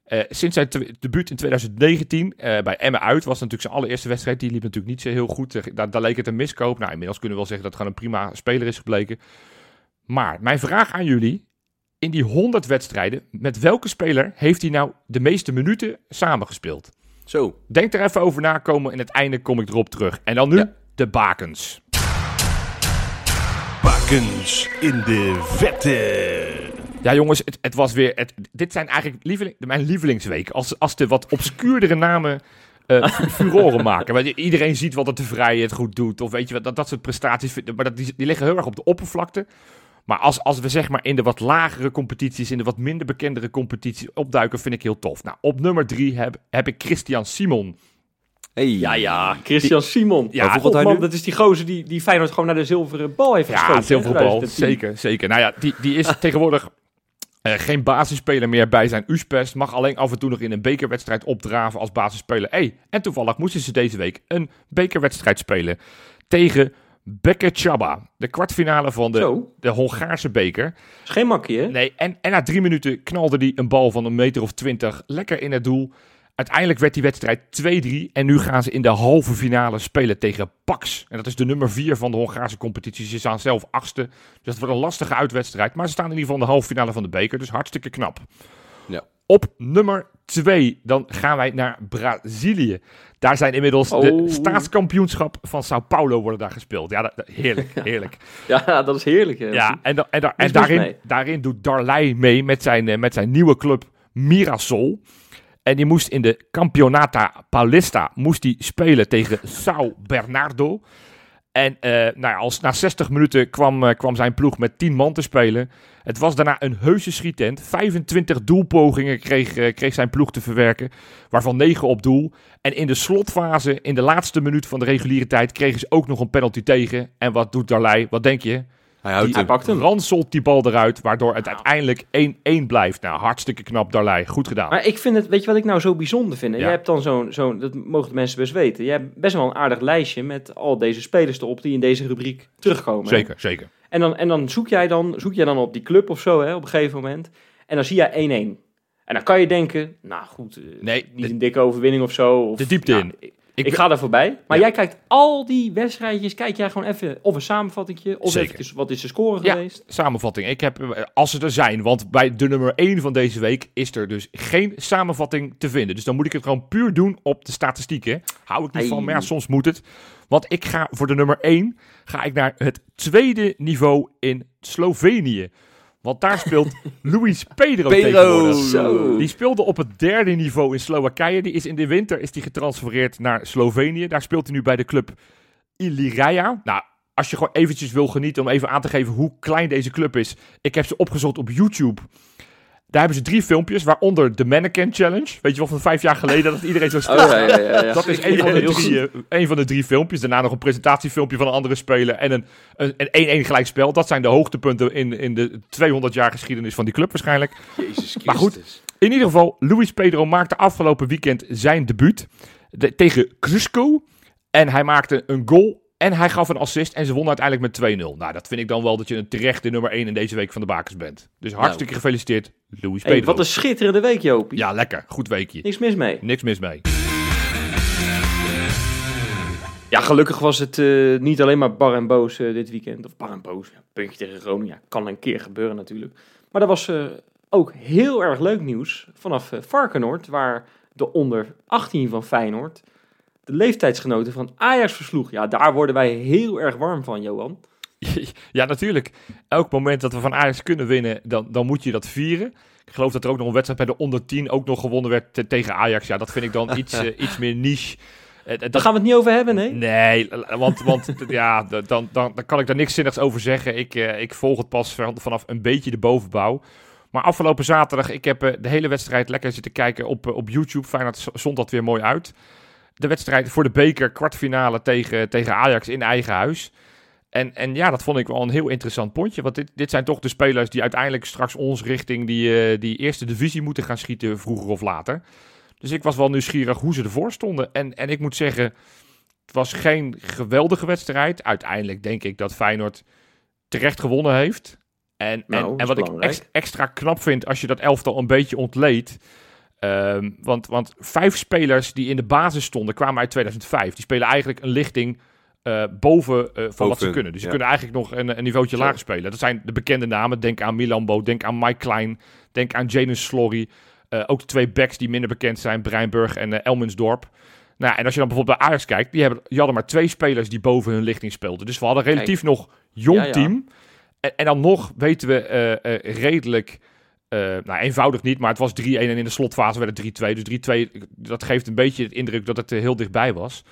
Eh, sinds zijn debuut in 2019 eh, bij Emmen uit was natuurlijk zijn allereerste wedstrijd. Die liep natuurlijk niet zo heel goed. Eh, Daar, daar leek het een miskoop. Nou, inmiddels kunnen we wel zeggen dat het gewoon een prima speler is gebleken. Maar mijn vraag aan jullie. In die 100 wedstrijden, met welke speler heeft hij nou de meeste minuten samengespeeld? Zo. Denk er even over na, komen in het einde kom ik erop terug. En dan nu Ja. de bakens. Bakens in de vette. Ja, jongens, het, het was weer. Het, dit zijn eigenlijk lieveling, mijn lievelingsweken. Als, als de wat obscuurdere namen eh fu- furoren maken. Want iedereen ziet wat het de vrije het goed doet. Of weet je wat, dat, dat soort prestaties. Maar dat, die, die liggen heel erg op de oppervlakte. Maar als, als we zeg maar in de wat lagere competities, in de wat minder bekendere competities opduiken, vind ik heel tof. Nou, op nummer drie heb, heb ik Christian Simon. Hey. Ja, ja, Christian Simon. Ja, Ja, hij man, nu? dat is die gozer die, die Feyenoord gewoon naar de zilveren bal heeft geschoten. Ja, zilverbal. 2010. Zeker, zeker. Nou ja, die, die is tegenwoordig eh, geen basisspeler meer bij zijn USPES. Mag alleen af en toe nog in een bekerwedstrijd opdraven als basisspeler. Hey, en toevallig moesten ze deze week een bekerwedstrijd spelen tegen Bekker Chaba. De kwartfinale van de, Zo, de Hongaarse beker. is geen makkie, hè? Nee, en, en na drie minuten knalde hij een bal van een meter of twintig lekker in het doel. Uiteindelijk werd die wedstrijd 2-3 en nu gaan ze in de halve finale spelen tegen Pax. En dat is de nummer 4 van de Hongaarse competitie. Ze staan zelf achtste, dus dat wordt een lastige uitwedstrijd. Maar ze staan in ieder geval in de halve finale van de beker, dus hartstikke knap. Op nummer 2, dan gaan wij naar Brazilië. Daar zijn inmiddels de Oh. staatskampioenschap van Sao Paulo worden daar gespeeld. Ja, dat, dat- heerlijk, heerlijk. Ja, dat is heerlijk. hè. Ja, en, da- en, da- en daarin, daarin doet Darley mee met zijn, eh, met zijn nieuwe club Mirasol. En die moest in de Campeonata Paulista moest die spelen tegen Sao Bernardo. En eh, nou ja, als, na 60 minuten kwam, eh, kwam zijn ploeg met 10 man te spelen. Het was daarna een heuse schietent. 25 doelpogingen kreeg, eh, kreeg zijn ploeg te verwerken, waarvan 9 op doel. En in de slotfase, in de laatste minuut van de reguliere tijd, kregen ze ook nog een penalty tegen. En wat doet Darley? Wat denk je? Hij houdt Hij pakt hem. Ranselt die bal eruit, waardoor het uiteindelijk 1-1 blijft. Nou, hartstikke knap, Darley. Goed gedaan. Maar ik vind het, weet je wat ik nou zo bijzonder vind? Ja. Jij hebt dan zo'n, zo'n, dat mogen de mensen best weten. Jij hebt best wel een aardig lijstje met al deze spelers erop die in deze rubriek terugkomen. hè? Zeker, zeker. En dan, en dan zoek jij dan, zoek jij dan op die club of zo, hè, op een gegeven moment. En dan zie jij 1-1. En dan kan je denken, nou goed, eh, Nee, niet de- een dikke overwinning of zo. Of, De diepte nou, in. Ik, ga daar voorbij. Maar Ja. jij kijkt al die wedstrijdjes, kijk jij gewoon even of een samenvattingje, of even wat is de score Ja. geweest. Samenvatting. Ik heb, eh, als ze er zijn, want bij de nummer 1 van deze week is er dus geen samenvatting te vinden. Dus dan moet ik het gewoon puur doen op de statistieken. Hou ik niet van, maar ja, soms moet het. Want ik ga voor de nummer 1 ga ik naar het tweede niveau in Slovenië. Want daar speelt Luis Pedro, Pedro. Zo. Die speelde op het derde niveau in Slowakije. Die is in de winter is die getransfereerd naar Slovenië. Daar speelt hij nu bij de club Ilirija. Nou, als je gewoon eventjes wil genieten om even aan te geven hoe klein deze club is. Ik heb ze opgezocht op YouTube. Daar hebben ze drie filmpjes, waaronder de Mannequin Challenge. Weet je wel, van vijf jaar geleden dat iedereen zo Oh, ja, ja, ja, ja. dat is een van, de drie, eh, een van de drie filmpjes. Daarna nog een presentatiefilmpje van een andere speler. En een een- een 1-1 gelijkspel. Dat zijn de hoogtepunten in, in de 200 jaar geschiedenis van die club waarschijnlijk. Jezus Christus. Maar goed. In ieder geval, Luis Pedro maakte afgelopen weekend zijn debuut de- tegen Cusco. En hij maakte een goal en hij gaf een assist en ze won uiteindelijk met 2-0. Nou, dat vind ik dan wel dat je een terechte nummer 1 in deze week van de bakers bent. Dus hartstikke gefeliciteerd, Luis Hey, Pedro. wat een schitterende week, Jopie. Ja, lekker. Goed weekje. Niks mis mee. Niks mis mee. Ja, gelukkig was het eh, niet alleen maar bar en boos eh, dit weekend. Of bar en boos, ja, puntje tegen Groningen. Ja, kan een keer gebeuren natuurlijk. Maar er was eh, ook heel erg leuk nieuws vanaf Varkenoord, waar de onder 18 van Feyenoord leeftijdsgenoten van Ajax versloeg. Ja, daar worden wij heel erg warm van, Johan. Ja, natuurlijk. Elk moment dat we van Ajax kunnen winnen, dan, dan moet je dat vieren. Ik geloof dat er ook nog een wedstrijd bij de onder 10 ook nog gewonnen werd te- tegen Ajax. Ja, dat vind ik dan iets, eh, iets meer niche. Eh, dat- Daar gaan we het niet over hebben, nee? Nee, want, want ja, dan, dan, dan kan ik daar niks zinnigs over zeggen. Ik, ik volg het pas van- vanaf een beetje de bovenbouw. Maar afgelopen zaterdag, ik heb de hele wedstrijd lekker zitten kijken op, op YouTube. Feyenoord zond dat weer mooi uit. De wedstrijd voor de beker kwartfinale tegen, tegen Ajax in eigen huis. En, en ja, dat vond ik wel een heel interessant pontje. Want dit, dit zijn toch de spelers die uiteindelijk straks ons richting die, eh, die eerste divisie moeten gaan schieten, vroeger of later. Dus ik was wel nieuwsgierig hoe ze ervoor stonden. En, en ik moet zeggen, het was geen geweldige wedstrijd. Uiteindelijk denk ik dat Feyenoord terecht gewonnen heeft. En, Nou, en, en wat ik belangrijk. extra knap vind als je dat elftal een beetje ontleedt. Ehm, want, want vijf spelers die in de basis stonden kwamen uit 2005. Die spelen eigenlijk een lichting eh, boven eh, van wat ze kunnen. Dus ze ja. kunnen eigenlijk nog een, een niveautje Zo. lager spelen. Dat zijn de bekende namen. Denk aan Milambo, denk aan Mike Klein, denk aan Jaden Slorry. Eh, ook de twee backs die minder bekend zijn, Breinburg en Elmensdorp. Nou, en als je dan bijvoorbeeld bij Ajax kijkt, die, hebben, die hadden maar twee spelers die boven hun lichting speelden. Dus we hadden een relatief nog jong Ja, ja. team. En, en dan nog weten we eh, eh, redelijk, eh, nou eenvoudig niet, maar het was 3-1 en in de slotfase werd het 3-2. Dus 3-2, dat geeft een beetje de indruk dat het eh, heel dichtbij was.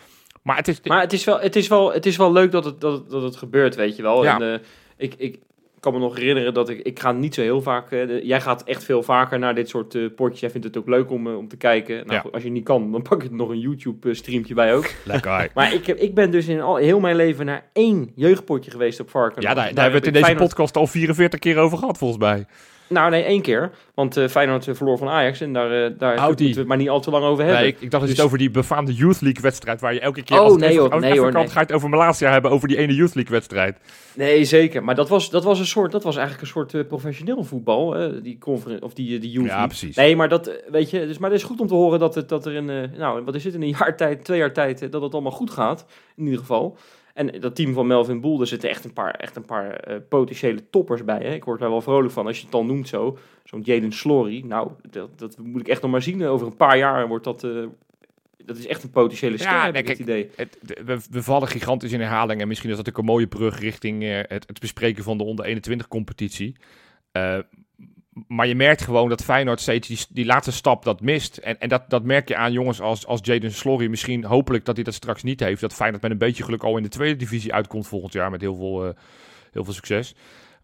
Maar het is, Maar het is wel, het is wel, het is wel leuk dat het, dat, het- dat het gebeurt, weet je wel. Ja. En, eh, ik, ik kan me nog herinneren dat ik, ik ga niet zo heel vaak, de- jij gaat echt veel vaker naar dit soort potjes. Jij vindt het ook leuk om, om te kijken. Nou, Ja. goed, als je niet kan, dan pak ik nog een YouTube eh, streampje bij ook. lekker. Maar ik, heb, ik ben dus in al, heel mijn leven naar één jeugdpotje geweest op Varken. Ja, daar, daar hebben we het in deze podcast al 44 keer over gehad, volgens mij. Nou, nee, één keer. Want eh Feyenoord eh, verloor van Ajax en daar, eh, daar moeten we het maar niet al te lang over hebben. Nee, ik, ik dacht dat je Dus- het over die befaamde Youth League wedstrijd, waar je elke keer Oh, als het nee, hoor, nee, hoor, nee. ga je het over Malaysia hebben, over die ene Youth League wedstrijd. Nee, zeker. Maar dat was, dat was een soort, dat was eigenlijk een soort eh, professioneel voetbal, eh, die conference of die, die youth Ja, league. precies. Nee, maar dat, weet je, dus, maar het is goed om te horen dat, het, dat er in, nou, wat is het, in een jaar tijd, twee jaar tijd, dat het allemaal goed gaat, in ieder geval. En dat team van Melvin Boel, daar zitten echt een paar, echt een paar eh, potentiële toppers bij. Hè? Ik word daar wel vrolijk van als je het dan noemt zo. Zo'n Jaden Slory. Nou, dat, dat moet ik echt nog maar zien. Over een paar jaar wordt dat... eh, dat is echt een potentiële ster, Ja, heb nee, kijk, idee. Het, we vallen gigantisch in herhaling. En misschien is dat ook een mooie brug richting eh, het, het bespreken van de onder 21 competitie. Maar je merkt gewoon dat Feyenoord steeds die, die laatste stap dat mist. En, en dat, dat merk je aan jongens als, als Jaden Slory. Misschien hopelijk dat hij dat straks niet heeft. Dat Feyenoord met een beetje geluk al in de tweede divisie uitkomt volgend jaar. Met heel veel, eh, heel veel succes.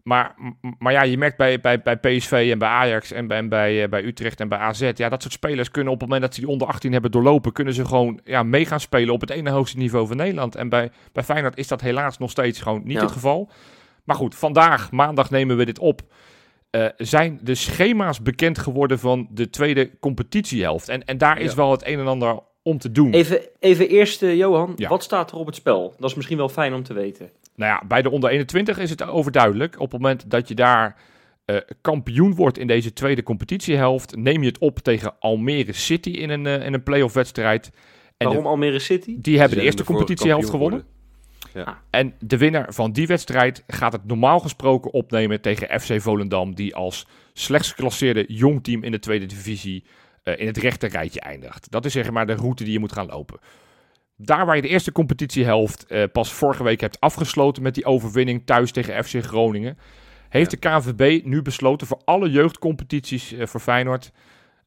Maar, maar ja, je merkt bij, bij, bij PSV en bij Ajax en bij, en bij, eh, bij Utrecht en bij AZ. Ja, dat soort spelers kunnen op het moment dat ze die onder 18 hebben doorlopen, kunnen ze gewoon ja, mee gaan spelen op het ene hoogste niveau van Nederland. En bij, bij Feyenoord is dat helaas nog steeds gewoon niet Ja. het geval. Maar goed, vandaag, maandag nemen we dit op. eh, zijn de schema's bekend geworden van de tweede competitiehelft. En, en daar is Ja. wel het een en ander om te doen. Even, even eerst, eh, Johan, Ja. wat staat er op het spel? Dat is misschien wel fijn om te weten. Nou ja, bij de onder 21 is het overduidelijk. Op het moment dat je daar eh, kampioen wordt in deze tweede competitiehelft, neem je het op tegen Almere City in een, eh, in een play-off wedstrijd. En Waarom de- Almere City? die hebben de eerste competitiehelft gewonnen. Ja. En de winnaar van die wedstrijd gaat het normaal gesproken opnemen tegen FC Volendam, die als slechts geclasseerde jong team in de tweede divisie eh, in het rechte rijtje eindigt. Dat is zeg maar de route die je moet gaan lopen. Daar waar je de eerste competitiehelft eh, pas vorige week hebt afgesloten met die overwinning thuis tegen FC Groningen, heeft de KNVB nu besloten voor alle jeugdcompetities eh, voor Feyenoord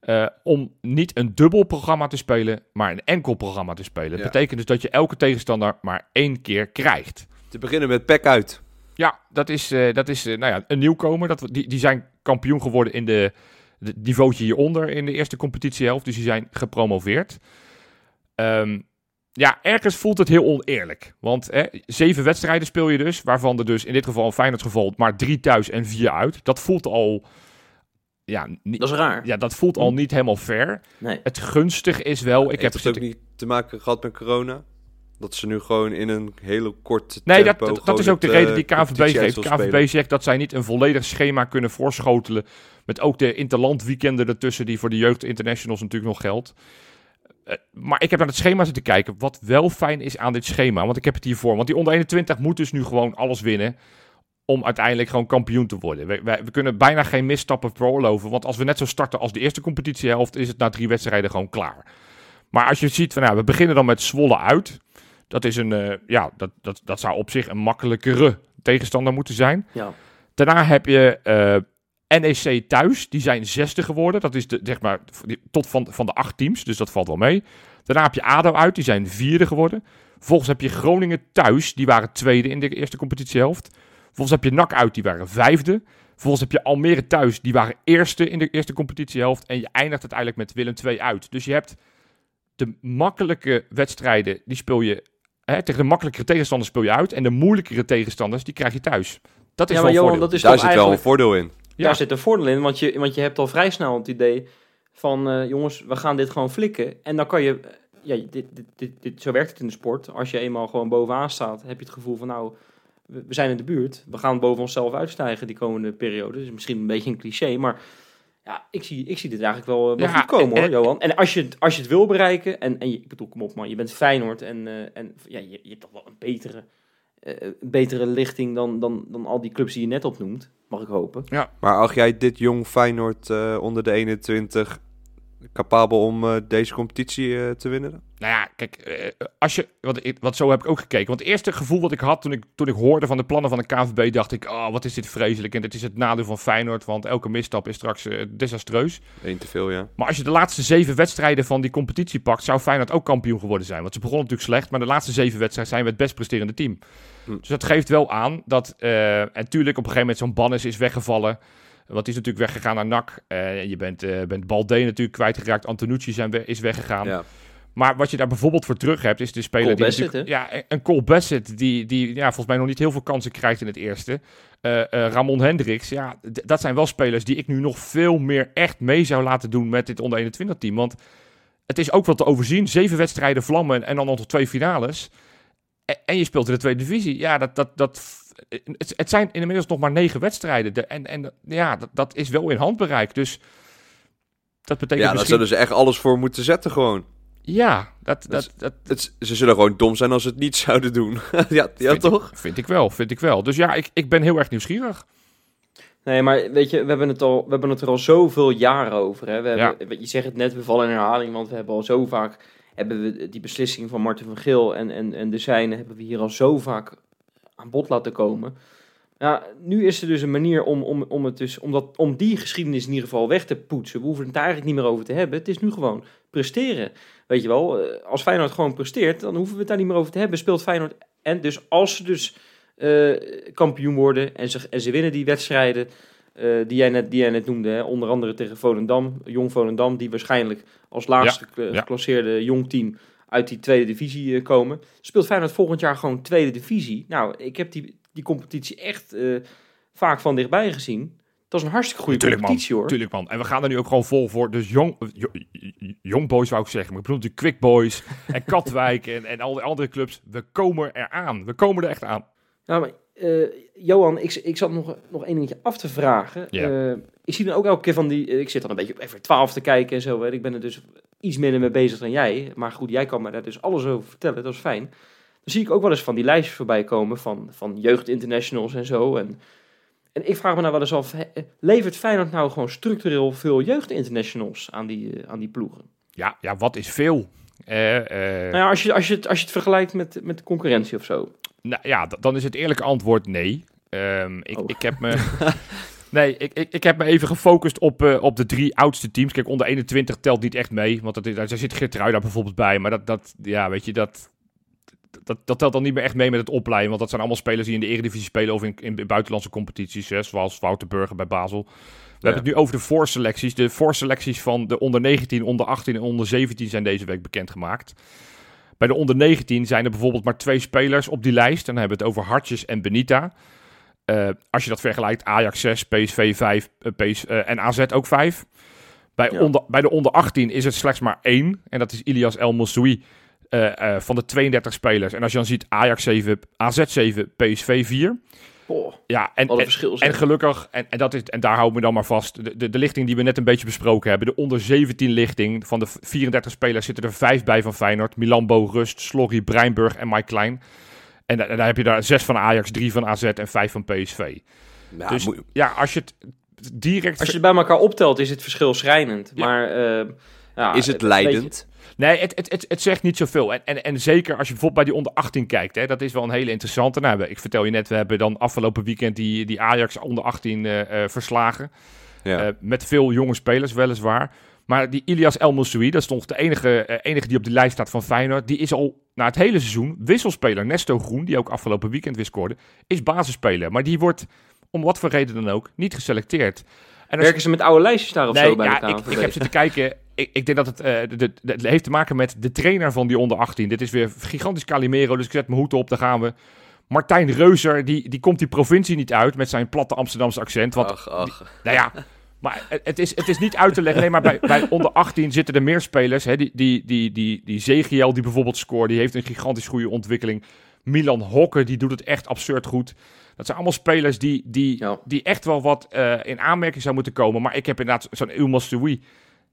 eh, om niet een dubbel programma te spelen, maar een enkel programma te spelen. Dat Ja. betekent dus dat je elke tegenstander maar één keer krijgt. Te beginnen met pek uit. Ja, dat is, eh, dat is eh, nou ja, een nieuwkomer. Dat, die, die zijn kampioen geworden in de, de niveautje hieronder in de eerste competitiehelft. Dus die zijn gepromoveerd. Ehm, ja, ergens voelt het heel oneerlijk. Want hè, zeven wedstrijden speel je dus. Waarvan er dus in dit geval, in Feyenoord geval, maar drie thuis en vier uit. Dat voelt al... Ja, niet, Dat is raar. ja, dat voelt al niet helemaal fair. Nee. Het gunstig is wel... Ik Heeft heb het zitten ook niet te maken gehad met corona? Dat ze nu gewoon in een hele korte Nee, dat, tempo dat, dat is ook de het, reden eh, die KNVB geeft. spelen. zegt dat zij niet een volledig schema kunnen voorschotelen. Met ook de interlandweekenden ertussen, die voor de jeugd internationals natuurlijk nog geldt. Eh, maar ik heb naar het schema zitten kijken. Wat wel fijn is aan dit schema. Want ik heb het hiervoor. Want die onder 21 moet dus nu gewoon alles winnen. Om uiteindelijk gewoon kampioen te worden. We, we kunnen bijna geen misstappen veroorloven. Want als we net zo starten als de eerste competitiehelft. is het na drie wedstrijden gewoon klaar. Maar als je ziet van nou, we beginnen dan met Zwolle uit. Dat, is een, eh, ja, dat, dat, dat zou op zich een makkelijkere tegenstander moeten zijn. Ja. Daarna heb je eh, NEC thuis. Die zijn zesde geworden. Dat is de, zeg maar, tot van, van de acht teams. Dus dat valt wel mee. Daarna heb je ADO uit. Die zijn vierde geworden. Vervolgens heb je Groningen thuis. Die waren tweede in de eerste competitiehelft. Vervolgens heb je NAC uit. Die waren vijfde. Vervolgens heb je Almere thuis. Die waren eerste in de eerste competitiehelft. En je eindigt uiteindelijk met Willem II uit. Dus je hebt de makkelijke wedstrijden. Die speel je hè, tegen de makkelijkere tegenstanders speel je uit. En de moeilijkere tegenstanders, die krijg je thuis. Dat is Ja, wel maar Johan, voordeel. dat is Daar zit wel een voordeel in. Ja. Daar zit een voordeel in, want je, want je hebt al vrij snel het idee van... eh, jongens, we gaan dit gewoon flikken. En dan kan je... eh, Ja, dit, dit, dit, dit, zo werkt het in de sport. Als je eenmaal gewoon bovenaan staat, heb je het gevoel van... nou, we, we zijn in de buurt. We gaan boven onszelf uitstijgen die komende periode. Dus misschien een beetje een cliché, maar... Ja, ik zie, ik zie dit eigenlijk wel, wel Ja, goed komen hoor, en- Johan. En als je, het- als je het wil bereiken, en, en je, ik bedoel, kom op man, je bent Feyenoord en, eh, en ja, je, je hebt toch wel een betere, eh, betere lichting dan, dan, dan al die clubs die je net opnoemt, mag ik hopen. Maar acht jij dit jong Feyenoord eh, onder de 21 capabel om eh, deze competitie eh, te winnen? Nou ja, kijk, eh, als je, wat, wat zo heb ik ook gekeken. Want het eerste gevoel wat ik had toen ik, toen ik hoorde van de plannen van de KNVB, dacht ik, oh, wat is dit vreselijk. En dit is het nadeel van Feyenoord, want elke misstap is straks eh, desastreus. Eén te veel, ja. Maar als je de laatste zeven wedstrijden van die competitie pakt, zou Feyenoord ook kampioen geworden zijn. Want ze begonnen natuurlijk slecht, maar de laatste zeven wedstrijden zijn we het best presterende team. Hm. Dus dat geeft wel aan dat, eh, en tuurlijk op een gegeven moment zo'n Bannis is weggevallen. Want die is natuurlijk weggegaan naar NAC. Eh, je bent, bent Balde natuurlijk kwijtgeraakt. Antonucci zijn we, is weggegaan. ja. Maar wat je daar bijvoorbeeld voor terug hebt, is de speler Cole die Bassett, Ja, een Cole Bassett, die, die ja, volgens mij nog niet heel veel kansen krijgt in het eerste. Eh, eh, Ramon Hendricks, ja, dat zijn wel spelers die ik nu nog veel meer echt mee zou laten doen met dit onder 21 team. Want het is ook wel te overzien. Zeven wedstrijden vlammen en dan nog twee finales. En, en je speelt in de tweede divisie. Ja, dat, dat, dat, het, het zijn inmiddels nog maar negen wedstrijden. De- en, en ja, dat, dat is wel in handbereik. Dus dat betekent Ja, daar misschien... zullen ze echt alles voor moeten zetten gewoon. Ja, dat, Dat dat, dat Het, ze zullen gewoon dom zijn als ze het niet zouden doen. ja, ja vind toch? Ik, vind ik wel, vind ik wel. Dus ja, ik, ik ben heel erg nieuwsgierig. Nee, maar weet je, we hebben het, al, we hebben het er al zoveel jaren over. Hè? We hebben, Je zegt het net, we vallen in herhaling, want we hebben al zo vaak... hebben we die beslissing van Martin van Geel en, en, en de zijne... hebben we hier al zo vaak aan bod laten komen. Ja, nu is er dus een manier om, om, om, het dus, om, dat, om die geschiedenis in ieder geval weg te poetsen. We hoeven het daar eigenlijk niet meer over te hebben. Het is nu gewoon presteren. Weet je wel, eh, als Feyenoord gewoon presteert, dan hoeven we het daar niet meer over te hebben. Speelt Feyenoord en dus als ze dus eh, kampioen worden en ze, en ze winnen die wedstrijden eh, die, jij net, die jij net noemde, hè, onder andere tegen Volendam, Jong Volendam, die waarschijnlijk als laatste Ja, ja, ja. geclasseerde jong team uit die tweede divisie komen. Speelt Feyenoord volgend jaar gewoon tweede divisie? Nou, ik heb die, die competitie echt eh, vaak van dichtbij gezien. Dat is een hartstikke goede Tuurlijk, man. competitie hoor. Tuurlijk man. En we gaan er nu ook gewoon vol voor. Dus jong, jo- jong boys wou ik zeggen. Maar ik bedoel de Quick Boys en Katwijk en, en al die andere clubs. We komen eraan. We komen er echt aan. Nou, maar, eh, Johan, ik, ik zat nog, nog één dingetje af te vragen. Eh, ik zie dan ook elke keer van die... eh, ik zit dan een beetje op even 12 te kijken en zo. Hè. Ik ben er dus iets minder mee bezig dan jij. Maar goed, jij kan me daar dus alles over vertellen. Dat is fijn. Zie ik ook wel eens van die lijstjes voorbij komen van, van jeugdinternationals en zo. En, en ik vraag me nou wel eens af, levert Feyenoord nou gewoon structureel veel jeugdinternationals aan die, eh, aan die ploegen? Ja, ja wat is veel? Eh, eh, Nou ja, als je, als je, het, als je het vergelijkt met, met de concurrentie of zo. Nou ja, dan is het eerlijke antwoord nee. Ehm, ik, Oh. ik heb me. nee, ik, ik, ik heb me even gefocust op, op de drie oudste teams. Kijk, onder 21 telt niet echt mee. Want dat, daar zit Geertrui daar bijvoorbeeld bij. Maar dat, dat, ja, weet je, dat, dat, dat telt dan niet meer echt mee met het opleiden. Want dat zijn allemaal spelers die in de Eredivisie spelen of in, in buitenlandse competities. Hè, zoals Wouter Burger bij Basel. We hebben het nu over de voorselecties. De voorselecties van de onder 19, onder 18 en onder 17 zijn deze week bekendgemaakt. Bij de onder 19 zijn er bijvoorbeeld maar twee spelers op die lijst. En dan hebben we het over Hartjes en Benita. Eh, als je dat vergelijkt, Ajax 6, PSV 5 eh, PS, eh, en AZ ook 5. Bij, Ja. onder, bij de onder 18 is het slechts maar één. En dat is Ilias El Moussoui eh, eh, van de 32 spelers. En als je dan ziet Ajax 7, AZ 7, PSV 4. Boah, Ja, en, en, gelukkig, en, en, dat is, en daar houden we dan maar vast, de, de, de lichting die we net een beetje besproken hebben, de onder 17 lichting, van de 34 spelers zitten er vijf bij van Feyenoord. Milambo, Rust, Slorry, Breinburg en Mike Klein. En, da- en daar heb je daar zes van Ajax, drie van AZ en vijf van PSV. Ja, dus ja, als je het direct... Als je het bij elkaar optelt, is het verschil schrijnend. Ja. Maar eh, ja, is het leidend? Nee, het, het, het, het zegt niet zoveel. En, en, en zeker als je bijvoorbeeld bij die onder 18 kijkt, hè, dat is wel een hele interessante. Nou, we- ik vertel je net, we hebben dan afgelopen weekend die, die Ajax onder 18 eh, eh, verslagen. Ja. Eh, met veel jonge spelers, weliswaar. Maar die Ilias El Moussoui, dat is toch de enige, enige die op die lijst staat van Feyenoord. Die is al na het hele seizoen wisselspeler. Nesto Groen, die ook afgelopen weekend weer scoorde, is basisspeler. Maar die wordt, om wat voor reden dan ook, niet geselecteerd. En als- Werken ze met oude lijstjes daar of Nee, zo bij ja, de ik, ik heb zitten kijken. Ik, ik denk dat het, eh, de, het heeft te maken met de trainer van die onder 18. Dit is weer gigantisch Calimero, dus ik zet mijn hoed op, daar gaan we. Martijn Reuser, die, die komt die provincie niet uit met zijn platte Amsterdamse accent. Want, ach, ach. nou ja, maar het- is, het is niet uit te leggen. Nee, maar bij, bij onder 18 zitten er meer spelers. Hè, die, die, die, die, die Zegiel, die bijvoorbeeld scoort, die heeft een gigantisch goede ontwikkeling. Milan Hokke, die doet het echt absurd goed. Dat zijn allemaal spelers die, die, Ja. die echt wel wat eh, in aanmerking zou moeten komen. Maar ik heb inderdaad zo'n Ilmas Stoui.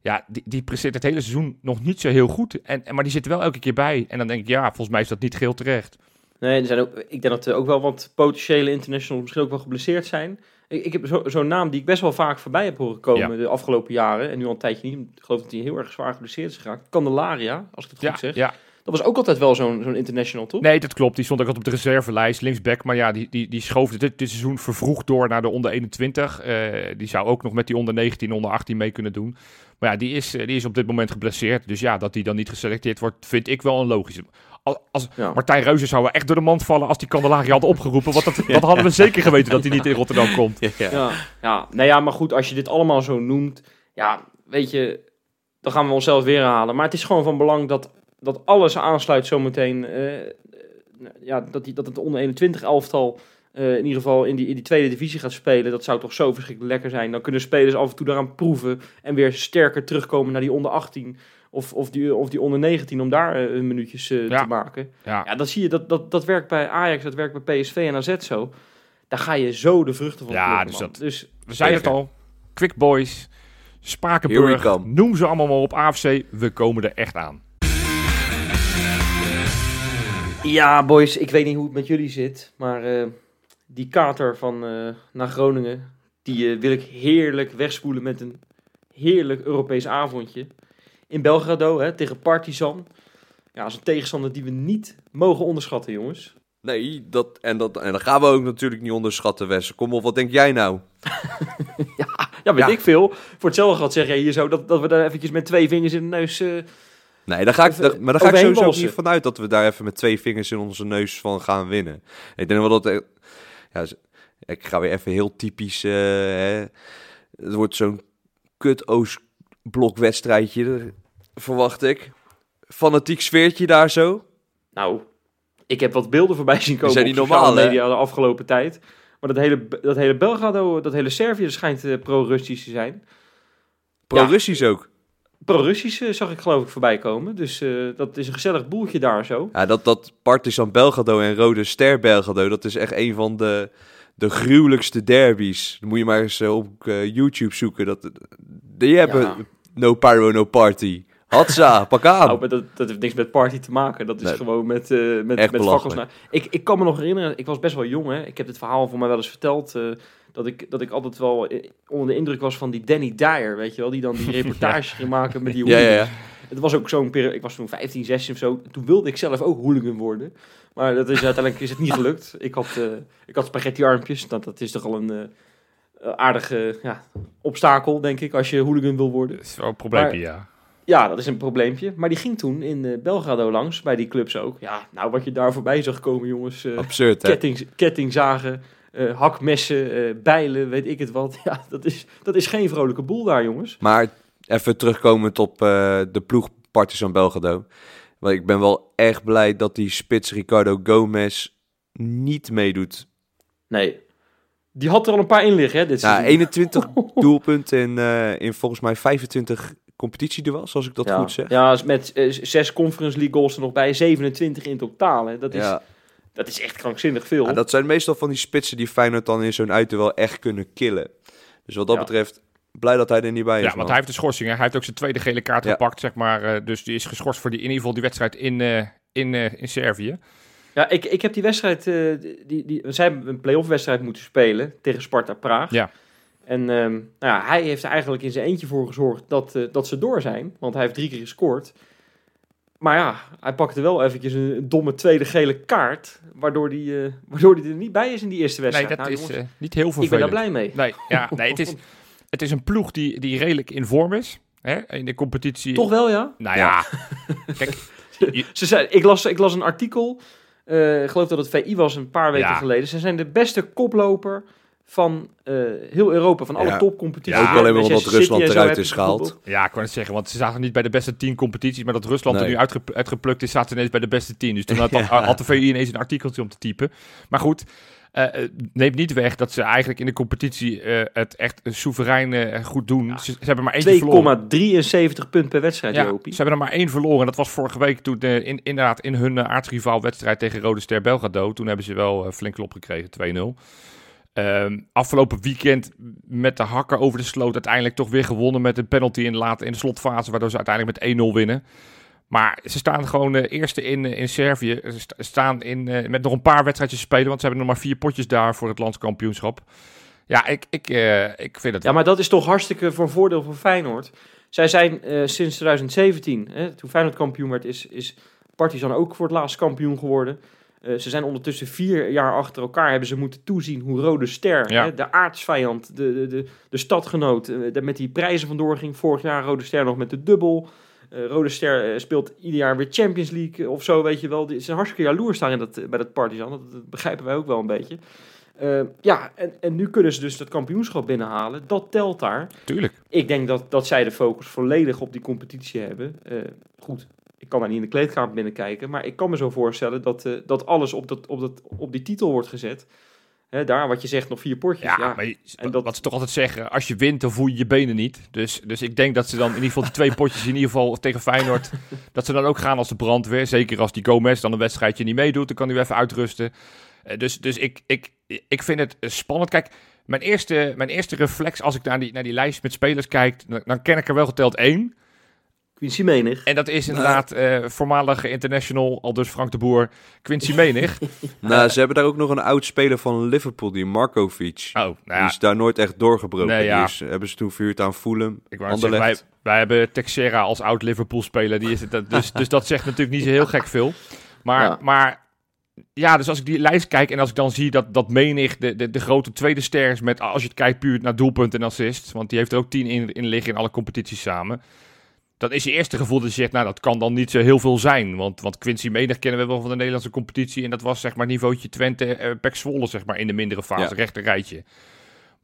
Ja, die, die presteert het hele seizoen nog niet zo heel goed. En, en- maar die zit er wel elke keer bij. En dan denk ik, ja, volgens mij is dat niet geheel terecht. Nee, er zijn ook, ik denk dat er ook wel wat potentiële internationals misschien ook wel geblesseerd zijn. Ik, ik heb zo- zo'n naam die ik best wel vaak voorbij heb horen komen Ja. de afgelopen jaren. En nu al een tijdje niet. Ik geloof dat hij heel erg zwaar geblesseerd is geraakt. Candelaria, als ik het goed Ja, zeg. ja. Dat was ook altijd wel zo'n zo'n international, toch? Nee, dat klopt. Die stond ook altijd op de reservelijst, linksback. Maar ja, die, die, die schoof dit, dit seizoen vervroegd door naar de onder 21. Eh, die zou ook nog met die onder 19, onder 18 mee kunnen doen. Maar ja, die is, eh, die is op dit moment geblesseerd. Dus ja, dat die dan niet geselecteerd wordt, vind ik wel een logische. Als, als Ja. Martijn Reuzen zou echt door de mand vallen als die Candelaria had opgeroepen. Want dat, dat hadden we zeker geweten dat hij niet in Rotterdam komt. Ja, ja. Nou ja, maar goed, als je dit allemaal zo noemt, ja, weet je, dan gaan we onszelf weer herhalen. Maar het is gewoon van belang dat, dat alles aansluit zometeen. eh, ja, dat, die, dat het onder 21 elftal eh, in ieder geval in die, in die tweede divisie gaat spelen. Dat zou toch zo verschrikkelijk lekker zijn. Dan kunnen spelers af en toe daaraan proeven en weer sterker terugkomen naar die onder 18 of, of, die, of die onder 19 om daar eh, hun minuutjes eh, Ja. te maken. Ja, Ja, dat zie je, dat, dat, dat werkt bij Ajax, dat werkt bij PSV en AZ zo. Daar ga je zo de vruchten van Ja, plukken, dus dat- dus we zeiden het al. Quick Boys, Spakenburg, noem ze allemaal maar op AFC. We komen er echt aan. Ja, boys, ik weet niet hoe het met jullie zit, maar eh, die kater van eh, naar Groningen, die eh, wil ik heerlijk wegspoelen met een heerlijk Europees avondje. In Belgrado, hè, tegen Partizan. Ja, dat is een tegenstander die we niet mogen onderschatten, jongens. Nee, dat, en, dat, en dat gaan we ook natuurlijk niet onderschatten, Wes. Kom op, wat denk jij nou? Ja, weet Ja. ik veel. Voor hetzelfde gehad zeg jij hier zo dat, dat we daar eventjes met twee vingers in de neus... eh, Nee, daar ga ik, daar- maar daar ga ik sowieso walsen. niet vanuit dat we daar even met twee vingers in onze neus van gaan winnen. Ik denk wel dat... Ja, ik ga weer even heel typisch... eh, hè. Het wordt zo'n kut Oost-blok-wedstrijdje, verwacht ik. Fanatiek sfeertje daar zo. Nou, ik heb wat beelden voorbij zien komen zijn op sociale normaal, hè? media de afgelopen tijd. Maar dat hele, dat hele Belgrado, dat hele Servië schijnt eh, pro-Russisch te zijn. Pro-Russisch ook. Pro-Russisch zag ik geloof ik voorbij komen. Dus eh, dat is een gezellig boeltje daar zo. Ja, dat, dat Partizan Belgrado en Rode Ster Belgrado, dat is echt een van de, de gruwelijkste derbies. Dan moet je maar eens eh, op eh, YouTube zoeken. Dat, die hebben Ja. no pyro, no party. Hatsa, pak aan. Nou, dat, dat heeft niks met party te maken. Dat is Nee. gewoon met, eh met, met fakkels. Ik, ik kan me nog herinneren, ik was best wel jong. Hè. Ik heb dit verhaal voor mij wel eens verteld. eh, dat, ik, dat ik altijd wel eh, onder de indruk was van die Danny Dyer. Weet je wel, die dan die reportage ging maken met die ja, ja, ja. Het was ook zo'n periode, ik was toen 15, 16 of zo. Toen wilde ik zelf ook hooligan worden. Maar dat is uiteindelijk is het niet gelukt. Ik had, ik had spaghetti armpjes. Dat, dat is toch al een eh, aardige ja, obstakel, denk ik, als je hooligan wil worden. Dat is wel een probleempje, Maar- ja. Ja, dat is een probleempje. Maar die ging toen in eh, Belgrado langs, bij die clubs ook. Ja, nou wat je daar voorbij zag komen, jongens. eh, Absurd, hè? ketting, kettingzagen, eh, hakmessen, bijlen, weet ik het wat. Ja, dat is, dat is geen vrolijke boel daar, jongens. Maar even terugkomend op de ploeg Partizan Belgrado. Want ik ben wel echt blij dat die spits Ricardo Gomez niet meedoet. Nee, die had er al een paar in liggen, hè, dit Ja, seizoen. 21 doelpunten in, in volgens mij 25 competitieduels, als ik dat ja. goed zeg. Ja, met eh, zes Conference League goals er nog bij, 27 in totaal. Hè. Dat, is, Ja. dat is echt krankzinnig veel. Ja, dat zijn meestal van die spitsen die Feyenoord dan in zo'n uitduel echt kunnen killen. Dus wat dat Ja. betreft, blij dat hij er niet bij is. Ja, man. want hij heeft de schorsing. Hè. Hij heeft ook zijn tweede gele kaart Ja. gepakt, zeg maar. eh, dus die is geschorst voor die, in ieder geval die wedstrijd in, eh, in, eh, in Servië. Ja, ik, ik heb die wedstrijd, eh, die, die, zij hebben een play-off wedstrijd moeten spelen tegen Sparta Praag. Ja. En ehm, nou ja, hij heeft er eigenlijk in zijn eentje voor gezorgd dat, eh, dat ze door zijn. Want hij heeft drie keer gescoord. Maar ja, hij pakte wel eventjes een, domme tweede gele kaart. Waardoor hij, eh, waardoor hij er niet bij is in die eerste Nee, wedstrijd. dat Nou, is jongens, eh, niet heel ik ben vervelend. daar blij mee. Nee, ja, nee het, is, het is een ploeg die, die redelijk in vorm is. Hè, in de competitie. Toch wel, ja? Nou ja, kijk, je- Ze zei, ik, las, ik las een artikel, ik geloof dat het VI was een paar weken Ja. geleden. Ze zijn de beste koploper van eh, heel Europa, van alle Ja. topcompetities. Ja, ook alleen maar omdat Rusland eruit is gehaald. ja, ik wou net zeggen, want ze zaten niet bij de beste tien competities, maar dat Rusland er nu uitge, uitgeplukt is, zaten ineens bij de beste tien. Dus toen had, had de VI ineens een artikeltje om te typen. Maar goed, eh, eh, neemt niet weg dat ze eigenlijk in de competitie eh, het echt soeverein goed doen. Ze, ze hebben maar één verloren. 2,73 punt per wedstrijd, Ja, Jopie. ze hebben er maar één verloren. En dat was vorige week toen in, inderdaad in hun uh, aardsrivaal wedstrijd tegen Rode Ster Belgrado. Toen hebben ze wel flink klop gekregen, 2-0. Ehm, afgelopen weekend met de hakken over de sloot uiteindelijk toch weer gewonnen met een penalty in in de slotfase, waardoor ze uiteindelijk met 1-0 winnen. Maar ze staan gewoon eh, eerste in, eh, in Servië. Ze sta- staan in, eh, met nog een paar wedstrijdjes spelen, want ze hebben nog maar vier potjes daar voor het landskampioenschap. Ja, ik, ik, ik vind het Ja, maar dat is toch hartstikke voor voordeel voor Feyenoord. Zij zijn sinds 2017, hè, toen Feyenoord kampioen werd, is, is Partizan ook voor het laatst kampioen geworden. Eh, ze zijn ondertussen vier jaar achter elkaar, hebben ze moeten toezien hoe Rode Ster, Ja. hè, de aardsvijand, de, de, de, de stadgenoot, eh, met die prijzen vandoor ging. Vorig jaar Rode Ster nog met de dubbel. Eh, Rode Ster speelt ieder jaar weer Champions League of zo, weet je wel. Die zijn hartstikke jaloers daar in dat, bij dat Partizan. Dat, dat begrijpen wij ook wel een beetje. Ja, en, en nu kunnen ze dus dat kampioenschap binnenhalen. Dat telt daar. Tuurlijk. Ik denk dat, dat zij de focus volledig op die competitie hebben. Goed, ik kan daar niet in de kleedkamer binnenkijken. Maar ik kan me zo voorstellen dat, eh, dat alles op, dat, op, dat, op die titel wordt gezet. Hè, daar, wat je zegt, nog vier potjes. Ja, Ja, maar je- en dat- wat ze toch altijd zeggen, als je wint, dan voel je je benen niet. Dus, dus ik denk dat ze dan in ieder geval die twee potjes in ieder geval tegen Feyenoord, dat ze dan ook gaan als de brandweer. Zeker als die Gomez dan een wedstrijdje niet meedoet, dan kan hij weer even uitrusten. Eh, Dus, dus ik, ik, ik vind het eh, spannend. Kijk, mijn eerste, mijn eerste reflex als ik naar die, naar die lijst met spelers kijk, dan, dan ken ik er wel geteld één. Quincy Menig. En dat is inderdaad eh, voormalige international, al dus Frank de Boer, Quincy Menig. Nou, ze hebben daar ook nog een oud speler van Liverpool, die Markovic. Oh, nou Die is daar nooit echt doorgebroken. Nee, ja. Die is- hebben ze toen verhuurd aan Fulham. ik wou net zeggen, wij, wij hebben Texera als oud Liverpool speler. Die is het, dus, dus dat zegt natuurlijk niet zo heel gek veel. Maar Ja. maar ja, dus als ik die lijst kijk en als ik dan zie dat, dat Menig de, de, de grote tweede ster is met, als je het kijkt puur naar doelpunten en assists, want die heeft er ook tien in, in liggen in alle competities samen. Dan is je eerste gevoel dat je zegt, nou dat kan dan niet zo heel veel zijn. Want, want Quincy Menig kennen we wel van de Nederlandse competitie. En dat was zeg maar niveautje Twente, eh Pek Zwolle zeg maar in de mindere fase, Ja. rechter rijtje.